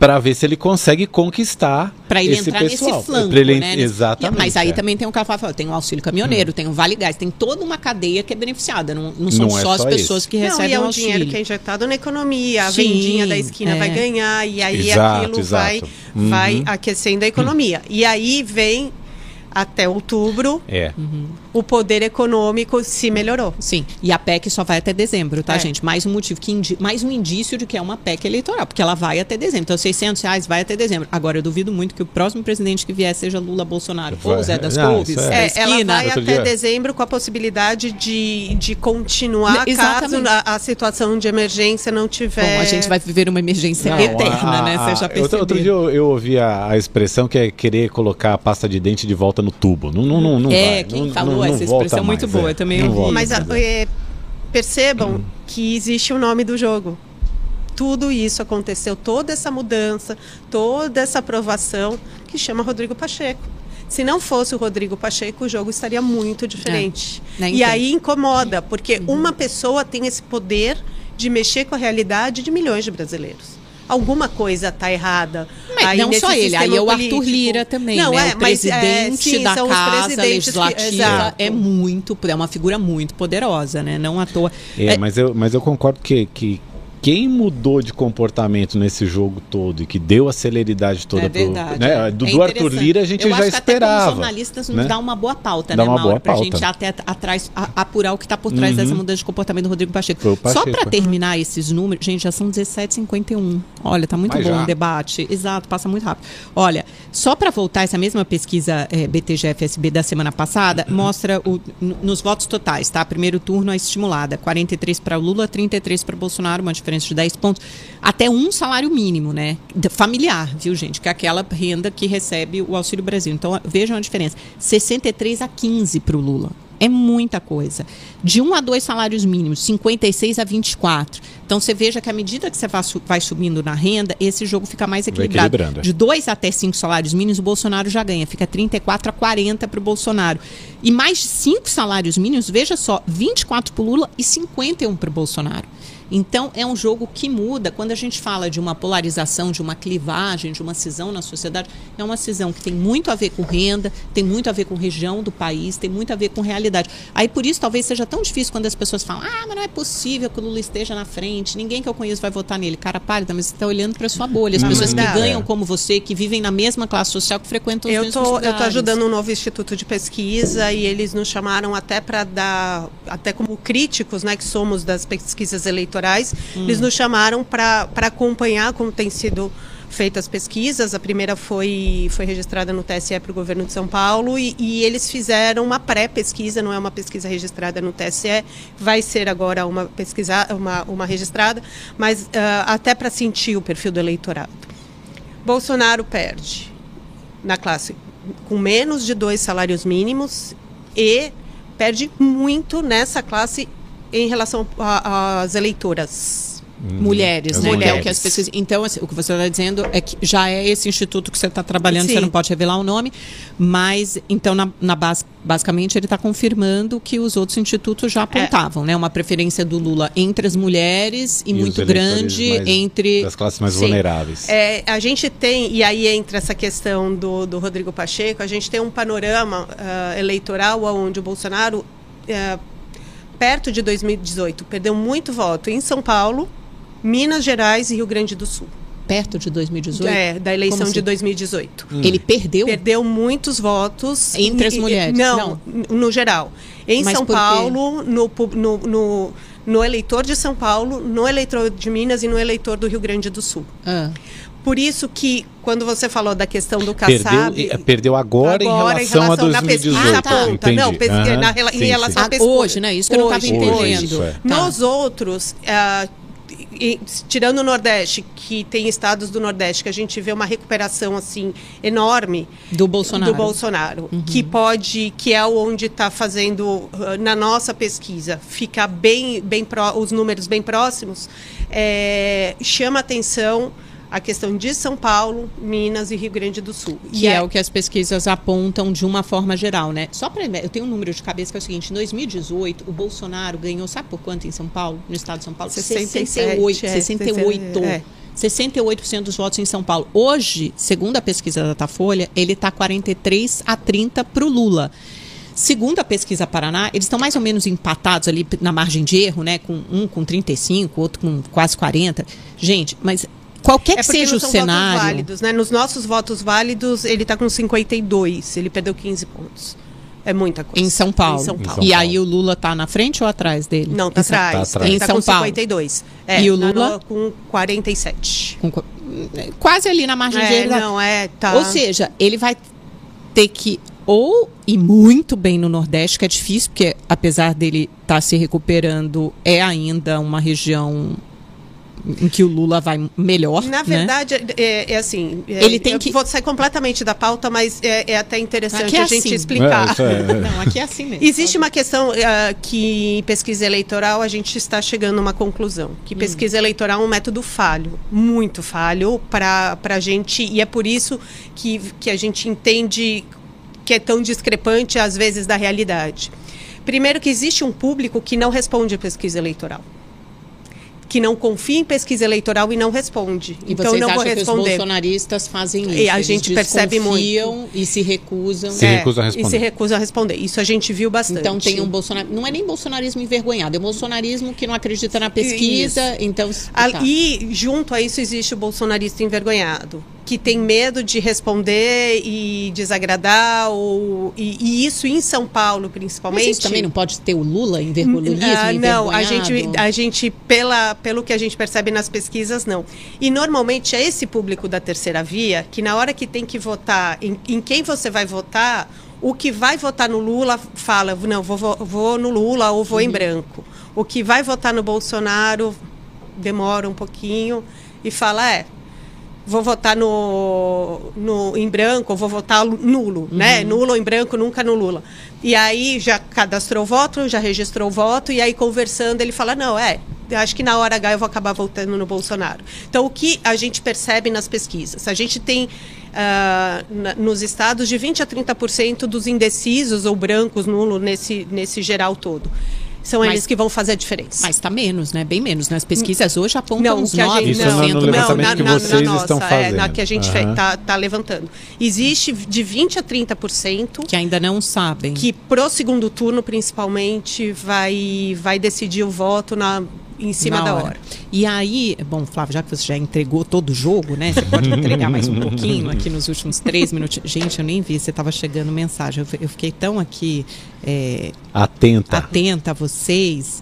Speaker 2: Para ver se ele consegue conquistar
Speaker 1: para ele
Speaker 2: esse
Speaker 1: entrar
Speaker 2: pessoal.
Speaker 1: nesse flanco,
Speaker 2: ele-
Speaker 1: né?
Speaker 2: Exatamente.
Speaker 1: Mas aí
Speaker 2: é. Hum.
Speaker 1: também tem o que ela fala, tem o auxílio caminhoneiro, tem o Vale Gás, tem toda uma cadeia que é beneficiada. Não, não são
Speaker 2: Não é
Speaker 1: só as
Speaker 2: só
Speaker 1: pessoas
Speaker 2: esse.
Speaker 1: que
Speaker 3: Não,
Speaker 1: recebem
Speaker 3: e é
Speaker 1: o
Speaker 3: um
Speaker 1: auxílio.
Speaker 3: dinheiro que é injetado na economia, a
Speaker 1: Sim,
Speaker 3: vendinha da esquina
Speaker 1: é.
Speaker 3: vai ganhar, e aí
Speaker 2: Exato,
Speaker 3: aquilo
Speaker 2: exato.
Speaker 3: vai,
Speaker 2: Uhum.
Speaker 3: vai aquecendo a economia. E aí vem, até outubro,
Speaker 2: É.
Speaker 3: o poder econômico se melhorou.
Speaker 1: Sim, e a PEC só vai até dezembro, tá,
Speaker 3: É.
Speaker 1: gente? Mais um motivo, que indi- mais um indício de que é uma PEC eleitoral, porque ela vai até dezembro. Então, 600 reais vai até dezembro. Agora, eu duvido muito que o próximo presidente que vier seja Lula Bolsonaro ou
Speaker 2: Vai.
Speaker 1: Zé das
Speaker 2: Não,
Speaker 1: Couves,
Speaker 2: isso é.
Speaker 3: É, ela vai
Speaker 2: Outro
Speaker 3: até
Speaker 2: dia-
Speaker 3: dezembro com a possibilidade de, de continuar
Speaker 1: Exatamente.
Speaker 3: caso a, a situação de emergência não tiver.
Speaker 1: Bom, a gente vai viver uma emergência
Speaker 2: Não,
Speaker 1: eterna,
Speaker 2: a-
Speaker 1: né? Você já
Speaker 2: outro,
Speaker 1: percebeu.
Speaker 2: outro dia eu, eu ouvi a, a expressão que é querer colocar a pasta de dente de volta no tubo. Não, não, não, não
Speaker 1: É,
Speaker 2: vai.
Speaker 1: quem
Speaker 2: Não-
Speaker 1: falou
Speaker 2: não
Speaker 1: essa expressão muito
Speaker 2: mais,
Speaker 1: boa,
Speaker 2: é.
Speaker 1: eu também
Speaker 2: Não
Speaker 1: ouvi.
Speaker 3: Mas a-
Speaker 2: mais, é.
Speaker 3: é, percebam que existe o nome do jogo. Tudo isso aconteceu, toda essa mudança, toda essa aprovação que chama Rodrigo Pacheco. Se não fosse o Rodrigo Pacheco, o jogo estaria muito diferente.
Speaker 1: É,
Speaker 3: e
Speaker 1: entendo.
Speaker 3: aí incomoda, porque uma pessoa tem esse poder de mexer com a realidade de milhões de brasileiros. Alguma coisa está errada.
Speaker 1: Mas
Speaker 3: aí
Speaker 1: não só ele, aí é o Arthur
Speaker 3: político.
Speaker 1: Lira também,
Speaker 3: Não,
Speaker 1: né?
Speaker 3: é,
Speaker 1: o
Speaker 3: mas, é,
Speaker 1: presidente
Speaker 3: sim,
Speaker 1: da casa
Speaker 3: que-
Speaker 1: legislativa
Speaker 3: exato.
Speaker 1: é muito, é uma figura muito poderosa, né? Não à toa.
Speaker 2: É, mas eu, mas eu concordo que, que quem mudou de comportamento nesse jogo todo e que deu a celeridade toda
Speaker 1: é
Speaker 2: pro,
Speaker 1: verdade.
Speaker 2: né,
Speaker 1: é.
Speaker 2: do,
Speaker 1: É
Speaker 2: do Arthur. Lira a gente
Speaker 1: Eu
Speaker 2: já
Speaker 1: acho que até como
Speaker 2: esperava.
Speaker 1: jornalistas nos
Speaker 2: né?
Speaker 1: dá uma boa pauta,
Speaker 2: Dá
Speaker 1: né,
Speaker 2: uma
Speaker 1: Mauro?
Speaker 2: boa
Speaker 1: Pra
Speaker 2: pauta.
Speaker 1: gente até atrás, a- apurar o que está por trás
Speaker 2: Uhum.
Speaker 1: dessa mudança de comportamento do Rodrigo Pacheco.
Speaker 2: Foi o
Speaker 1: Só
Speaker 2: Pacheco.
Speaker 1: para terminar esses números, gente, já são 17h51. Olha, tá muito
Speaker 2: Mas
Speaker 1: bom
Speaker 2: já.
Speaker 1: o debate. Exato, passa muito rápido. Olha, só para voltar, essa mesma pesquisa eh, BTG-FSB da semana passada mostra o- nos votos totais, tá? Primeiro turno a estimulada, 43 para Lula, 33 para Bolsonaro, uma diferença de 10 pontos. Até um salário mínimo, né? Familiar, viu, gente? Que é aquela renda que recebe o Auxílio Brasil. Então, vejam a diferença. 63 a 15 para o Lula. É muita coisa. De um a dois salários mínimos, 56 a 24. Então você veja que à medida que você vai, su- vai subindo na renda, esse jogo fica mais equilibrado.
Speaker 2: equilibrando, é.
Speaker 1: De dois até cinco salários mínimos, o Bolsonaro já ganha. Fica 34 a 40 para o Bolsonaro. E mais de cinco salários mínimos, veja só, 24 para o Lula e 51 para o Bolsonaro. Então, é um jogo que muda. Quando a gente fala de uma polarização, de uma clivagem, de uma cisão na sociedade, é uma cisão que tem muito a ver com renda, tem muito a ver com região do país, tem muito a ver com realidade. Aí, por isso, talvez seja tão difícil quando as pessoas falam: ah, mas não é possível que o Lula esteja na frente, ninguém que eu conheço vai votar nele. Cara pálida, mas você está olhando para sua bolha. As
Speaker 3: Não,
Speaker 1: pessoas que
Speaker 3: não.
Speaker 1: ganham
Speaker 2: É.
Speaker 1: como você, que vivem na mesma classe social, que frequentam os
Speaker 3: Eu
Speaker 1: mesmos
Speaker 3: tô, eu
Speaker 1: lugares.
Speaker 3: tô ajudando um novo instituto de pesquisa e eles nos chamaram até para dar, até como críticos, né, que somos das pesquisas eleitorais, eles nos chamaram para acompanhar como tem sido feitas as pesquisas. A primeira foi, foi registrada no TSE para o governo de São Paulo e, e eles fizeram uma pré-pesquisa, não é uma pesquisa registrada no TSE, vai ser agora uma pesquisa, uma, uma registrada, mas ah, até para sentir o perfil do eleitorado. Bolsonaro perde na classe com menos de dois salários mínimos e perde muito nessa classe em relação às eleitoras.
Speaker 1: Mulheres,
Speaker 2: As
Speaker 1: né? Que é o
Speaker 2: mulheres.
Speaker 1: que as pesquisas. Então, assim, o que você está dizendo é que já é esse instituto que você está trabalhando,
Speaker 3: Sim.
Speaker 1: você não pode revelar o nome, mas então, na, na base, basicamente, ele está confirmando que os outros institutos já apontavam, né? Uma preferência do Lula entre as mulheres e,
Speaker 2: E
Speaker 1: muito grande
Speaker 2: mais-
Speaker 1: entre.
Speaker 2: Das classes mais
Speaker 3: Sim.
Speaker 2: vulneráveis.
Speaker 3: É, a gente tem, e aí entra essa questão do, do Rodrigo Pacheco, a gente tem um panorama ah, eleitoral onde o Bolsonaro, ah, perto de 2018, perdeu muito voto em São Paulo, Minas Gerais e Rio Grande do Sul.
Speaker 1: Perto de 2018.
Speaker 3: É, da eleição
Speaker 1: Como
Speaker 3: de
Speaker 1: assim?
Speaker 3: 2018.
Speaker 1: Ele perdeu.
Speaker 3: Perdeu muitos votos.
Speaker 1: Entre as mulheres?
Speaker 3: Não, n- no geral. Em
Speaker 1: Mas
Speaker 3: São? Paulo, no, no, no, no eleitor de São Paulo, no eleitor de Minas e no eleitor do Rio Grande do Sul.
Speaker 1: Ah,
Speaker 3: Por isso que, quando você falou da questão do
Speaker 2: Perdeu,
Speaker 3: Kassab...
Speaker 2: e- perdeu agora,
Speaker 3: agora
Speaker 2: em relação, a
Speaker 3: na pesquisa
Speaker 2: 2018.
Speaker 3: aponta.
Speaker 2: entendi.
Speaker 3: Não, pes-
Speaker 2: Aham,
Speaker 3: na rela- em
Speaker 2: sim,
Speaker 3: relação
Speaker 2: sim.
Speaker 3: à
Speaker 1: Ah,
Speaker 3: pesquisa.
Speaker 1: hoje, né? Isso que eu não estava
Speaker 3: Hoje,
Speaker 1: entendendo.
Speaker 2: isso, é.
Speaker 1: Tá.
Speaker 3: Nos outros, ah, e- tirando o Nordeste, que tem estados do Nordeste que a gente vê uma recuperação assim enorme
Speaker 1: Do Bolsonaro.
Speaker 3: do Bolsonaro, que pode, que é onde está fazendo ah, na nossa pesquisa, ficar bem, bem pró- os números bem próximos, é, chama atenção a questão de São Paulo, Minas e Rio Grande do Sul.
Speaker 1: Que é o que as pesquisas apontam de uma forma geral, né? Só para eu tenho um número de cabeça que é o seguinte: em 2018, o Bolsonaro ganhou, sabe por quanto em São Paulo? No estado de São Paulo?
Speaker 3: 67,
Speaker 1: 68.
Speaker 3: é,
Speaker 1: 68.
Speaker 3: é.
Speaker 1: 68% dos votos em São Paulo. Hoje, segundo a pesquisa da Datafolha, ele está 43 a 30 para o Lula. Segundo a pesquisa Paraná, eles estão mais ou menos empatados ali na margem de erro, né? Com um com 35, outro com quase 40. Gente, mas qualquer
Speaker 3: É
Speaker 1: que
Speaker 3: porque
Speaker 1: seja
Speaker 3: não
Speaker 1: o
Speaker 3: são
Speaker 1: cenário.
Speaker 3: votos válidos, né? Nos nossos votos válidos, ele está com 52. Ele perdeu 15 pontos. É muita coisa.
Speaker 1: Em São Paulo.
Speaker 3: Em São Paulo.
Speaker 1: E aí o Lula tá na frente ou atrás dele?
Speaker 3: Não, tá
Speaker 1: Em São-
Speaker 3: atrás.
Speaker 2: tá atrás.
Speaker 3: Ele
Speaker 1: Em
Speaker 3: tá
Speaker 1: São
Speaker 3: com
Speaker 1: Paulo.
Speaker 3: 52. É,
Speaker 1: E o Lula?
Speaker 3: no- com 47.
Speaker 1: com co- quase ali na margem de
Speaker 3: É, não, é, tá.
Speaker 1: Ou seja, ele vai ter que ou ir muito bem no Nordeste, que é difícil, porque apesar dele estar se recuperando, é ainda uma região em que o Lula vai melhor.
Speaker 3: Na
Speaker 1: né?
Speaker 3: verdade, é, é assim. é,
Speaker 1: Ele tem
Speaker 3: eu
Speaker 1: que-
Speaker 3: Vou sair completamente da pauta, mas é, é até interessante
Speaker 1: é
Speaker 3: a gente
Speaker 1: assim.
Speaker 3: explicar.
Speaker 2: É, isso é-
Speaker 1: Não, aqui é assim mesmo.
Speaker 3: Existe uma questão ah, que em pesquisa eleitoral a gente está chegando a uma conclusão. Que pesquisa eleitoral é um método falho, muito falho para a gente, e é por isso que, que a gente entende que é tão discrepante às vezes da realidade. Primeiro que existe um público que não responde a pesquisa eleitoral. Que não confia em pesquisa eleitoral e não responde.
Speaker 1: E
Speaker 3: então
Speaker 1: vocês
Speaker 3: não vou
Speaker 1: que os
Speaker 3: responder.
Speaker 1: bolsonaristas fazem isso?
Speaker 3: E a
Speaker 1: Eles
Speaker 3: gente percebe muito.
Speaker 1: E se recusam.
Speaker 2: Se recusa a
Speaker 3: É, E se
Speaker 2: responder.
Speaker 3: recusa a responder. Isso a gente viu bastante.
Speaker 1: Então tem um Bolsonaro. Não é nem bolsonarismo envergonhado, é bolsonarismo que não acredita na pesquisa. Então.
Speaker 3: A-
Speaker 1: tá.
Speaker 3: E junto a isso existe o bolsonarista envergonhado, que tem medo de responder e desagradar, ou, e, e isso em São Paulo,
Speaker 1: Mas
Speaker 3: principalmente.
Speaker 1: isso também não pode ter o Lula envergonhado?
Speaker 3: Ah, não, a gente, a gente pela, pelo que a gente percebe nas pesquisas, não. E normalmente é esse público da terceira via que na hora que tem que votar em, em quem você vai votar, o que vai votar no Lula fala, não, vou, vou- vou no Lula ou vou em branco. O que vai votar no Bolsonaro demora um pouquinho e fala, é, vou votar no, no em branco, ou vou votar nulo, né? Nulo ou em branco, nunca no Lula. E aí já cadastrou o voto, já registrou o voto, e aí conversando ele fala, não, é, eu acho que na hora H eu vou acabar votando no Bolsonaro. Então, o que a gente percebe nas pesquisas? A gente tem na- nos estados de 20% a 30% dos indecisos ou brancos, nulo, nesse, nesse geral todo. São
Speaker 1: Mas-
Speaker 3: eles que vão fazer a diferença.
Speaker 1: Mas está menos, né? Bem menos. Nas pesquisas hoje apontam
Speaker 3: Não,
Speaker 1: uns
Speaker 3: que a
Speaker 1: 9%.
Speaker 3: gente,
Speaker 2: Isso
Speaker 3: não, não,
Speaker 2: levantamento
Speaker 3: na,
Speaker 2: que
Speaker 3: na-
Speaker 2: vocês
Speaker 3: na
Speaker 2: estão
Speaker 3: nossa, é, na
Speaker 2: fazendo.
Speaker 3: que a gente
Speaker 2: Aham.
Speaker 3: está tá levantando. Existe de 20% a 30%
Speaker 1: Que ainda não sabem.
Speaker 3: que pro segundo turno, principalmente, vai, vai decidir o voto na, em cima
Speaker 1: Na
Speaker 3: da hora.
Speaker 1: E aí, bom, Flávio, já que você já entregou todo o jogo, né? Você pode entregar mais um pouquinho aqui nos últimos três minutos. Gente, eu nem vi, você estava chegando mensagem. Eu, eu fiquei tão aqui é,
Speaker 2: Atenta.
Speaker 1: atenta a vocês.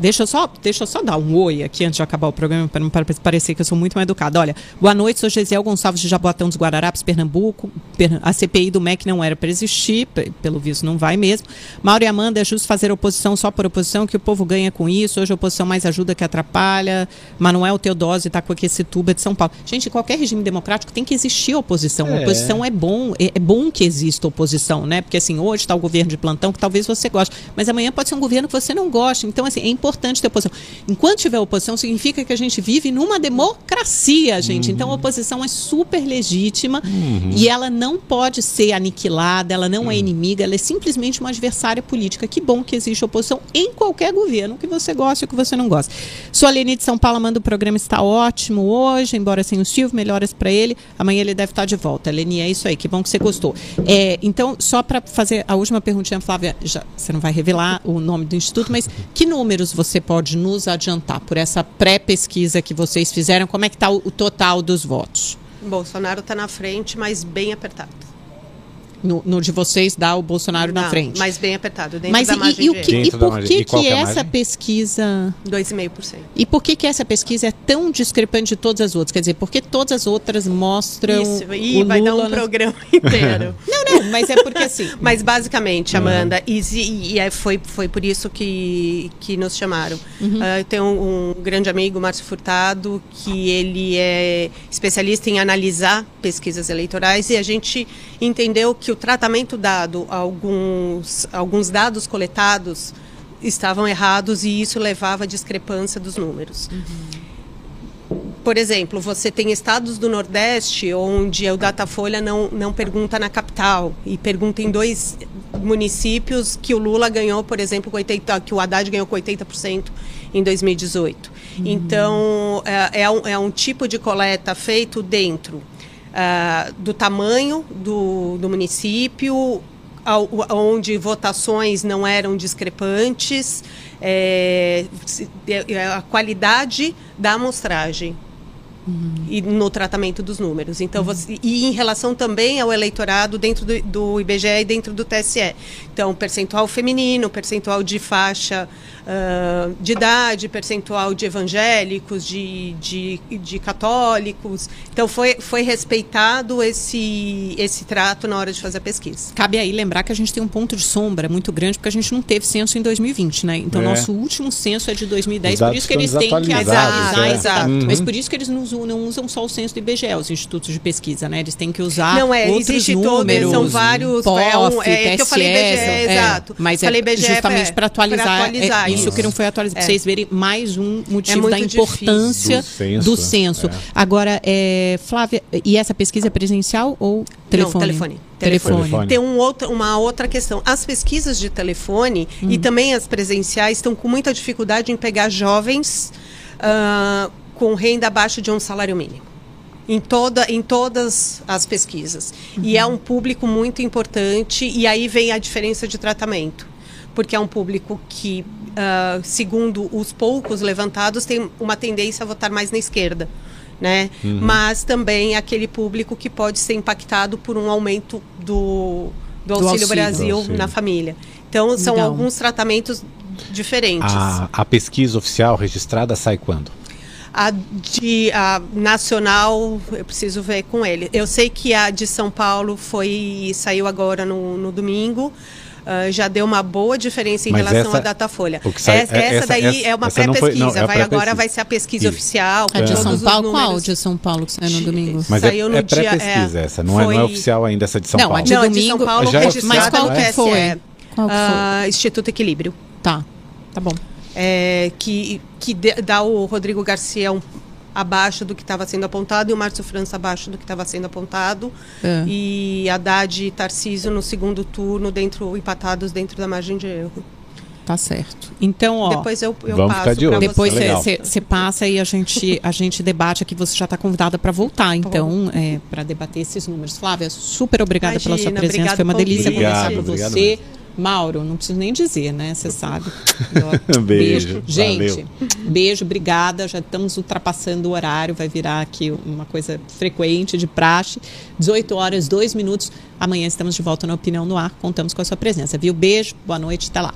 Speaker 1: Deixa eu, só, deixa eu só dar um oi aqui antes de acabar o programa, para não pare- parecer que eu sou muito mal educada. Olha, boa noite, sou Gesiel Gonçalves de Jaboatão dos Guararapes, Pernambuco. Per- A CPI do MEC não era para existir, pe- pelo visto não vai mesmo. Mauro e Amanda, é justo fazer oposição só por oposição, que o povo ganha com isso. Hoje a oposição mais ajuda que atrapalha. Manuel Teodósio está com esse tuba de São Paulo. Gente, qualquer regime democrático tem que existir oposição.
Speaker 2: É.
Speaker 1: Oposição é bom, é, é bom que exista oposição, né? Porque assim, hoje está o governo de plantão que talvez você goste, mas amanhã pode ser um governo que você não goste. Então, assim, é importante ter oposição. Enquanto tiver oposição, significa que a gente vive numa democracia, gente. Então, a oposição é super legítima e ela não pode ser aniquilada, ela não é inimiga, ela é simplesmente uma adversária política. Que bom que existe oposição em qualquer governo, que você goste ou que você não goste. Sou a Leni de São Paulo, manda o programa está ótimo hoje, embora sem o Silvio, melhoras para ele. Amanhã ele deve estar de volta. Leni, é isso aí, que bom que você gostou. É, então, só para fazer a última perguntinha, Flávia, já, você não vai revelar o nome do instituto, mas que números você pode nos adiantar por essa pré-pesquisa que vocês fizeram? Como é que está o, o total dos votos?
Speaker 3: Bolsonaro está na frente, mas bem apertado.
Speaker 1: No, no de vocês dá o Bolsonaro na
Speaker 3: Não,
Speaker 1: frente.
Speaker 3: Mas bem apertado, dentro
Speaker 1: Mas
Speaker 3: da
Speaker 1: e,
Speaker 3: margem
Speaker 1: e o que, e por
Speaker 2: margem-
Speaker 1: que,
Speaker 2: e
Speaker 1: que
Speaker 2: é a
Speaker 1: essa
Speaker 2: margem?
Speaker 1: pesquisa
Speaker 3: 2,5%.
Speaker 1: E por que, que essa pesquisa é tão discrepante de todas as outras? Quer dizer, porque todas as outras mostram.
Speaker 3: Isso, e
Speaker 1: o
Speaker 3: vai dar
Speaker 1: Lula
Speaker 3: um
Speaker 1: na-
Speaker 3: programa inteiro.
Speaker 1: Não, mas é porque assim.
Speaker 3: Mas basicamente, Amanda, e, se- e é- foi, foi por isso que, que nos chamaram. Ah, eu tenho um, um grande amigo, Márcio Furtado, que ele é especialista em analisar pesquisas eleitorais e a gente entendeu que o tratamento dado a alguns, alguns dados coletados estavam errados e isso levava à discrepância dos números. Por exemplo, você tem estados do Nordeste onde o Datafolha não, não pergunta na capital e pergunta em dois, municípios que o Lula ganhou, por exemplo, com 80, que o Haddad ganhou com 80% em 2018. Uhum. Então, é, é, um, é, um, tipo de coleta feito dentro uh, do tamanho do, do município, ao, onde votações não eram discrepantes, é, é a qualidade da amostragem. Uhum. E no tratamento dos números. Então, uhum. você, e em relação também ao eleitorado dentro do, do IBGE e dentro do TSE. Então, percentual feminino, percentual de faixa uh, de idade, percentual de evangélicos, de, de, de, católicos. Então, foi, foi respeitado esse, esse trato na hora de fazer a pesquisa.
Speaker 1: Cabe aí lembrar que a gente tem um ponto de sombra muito grande, porque a gente não teve censo em 2020, né? Então, é. nosso último censo é de 2010, por isso que eles têm que atualizar, é. exato. Uhum. Mas por isso que eles não usam, não usam só o censo do IBGE, os institutos de pesquisa, né? Eles têm que usar não é, outros existe números,
Speaker 3: todo, são vários, POF,
Speaker 1: é, um, é,
Speaker 3: TSE, que eu falei IBGE, é,
Speaker 1: exato. Mas falei é IBGE justamente para atualizar, atualizar isso. isso que não foi atualizado, para vocês verem mais um motivo da importância do censo. Do censo. Agora, Flávia, e essa pesquisa é presencial ou telefone? Não,
Speaker 3: telefone. Telefone. telefone. Tem um outro, uma outra questão. As pesquisas de telefone hum. e também as presenciais estão com muita dificuldade em pegar jovens uh, com renda abaixo de um salário mínimo. Em, toda, em todas as pesquisas. Uhum. E é um público muito importante, e aí vem a diferença de tratamento. Porque é um público que, uh, segundo os poucos levantados, tem uma tendência a votar mais na esquerda né? Uhum. Mas também aquele público que pode ser impactado por um aumento do, do, Auxílio, auxílio Brasil auxílio. na família. Então, são Legal. alguns tratamentos diferentes.
Speaker 2: A, a pesquisa oficial registrada sai quando?
Speaker 3: A de a nacional, eu preciso ver com ele. Eu sei que a de São Paulo foi saiu agora no, no domingo. Uh, já deu uma boa diferença em Mas relação essa, à Datafolha. Sai, essa, é, essa, daí essa, é uma pré-pesquisa. É vai agora vai ser a pesquisa Isso. oficial.
Speaker 1: A de São Paulo, qual de São Paulo que saiu no domingo?
Speaker 2: Mas saiu é, no é pré-pesquisa é, essa, não, foi... é, não é oficial ainda essa de São
Speaker 1: não,
Speaker 2: Paulo.
Speaker 1: A de, não, domingo, a de São Paulo já
Speaker 3: mas qual que foi?
Speaker 1: Qual que
Speaker 3: foi? Uh, Instituto Equilíbrio.
Speaker 1: Tá, tá bom.
Speaker 3: É, que, que dá o Rodrigo Garcia um, abaixo do que estava sendo apontado e o Márcio França abaixo do que estava sendo apontado. É. E Haddad e Tarcísio no segundo turno, dentro empatados dentro da margem de erro.
Speaker 1: Tá certo. Então, ó.
Speaker 3: Depois eu, eu
Speaker 2: vamos passo. De olho.
Speaker 1: Depois você passa e a gente, a gente debate aqui. Você já está convidada para voltar, então, é, para debater esses números. Flávia, super obrigada Imagina, pela sua presença. Foi uma delícia conversar com você. Mesmo. Mauro, não preciso nem dizer, né? Você sabe.
Speaker 2: beijo. beijo.
Speaker 1: Gente, valeu. beijo, obrigada. Já estamos ultrapassando o horário, vai virar aqui uma coisa frequente de praxe. 18 horas, 2 minutos. Amanhã estamos de volta na Opinião no Ar. Contamos com a sua presença, viu? Beijo, boa noite, até lá.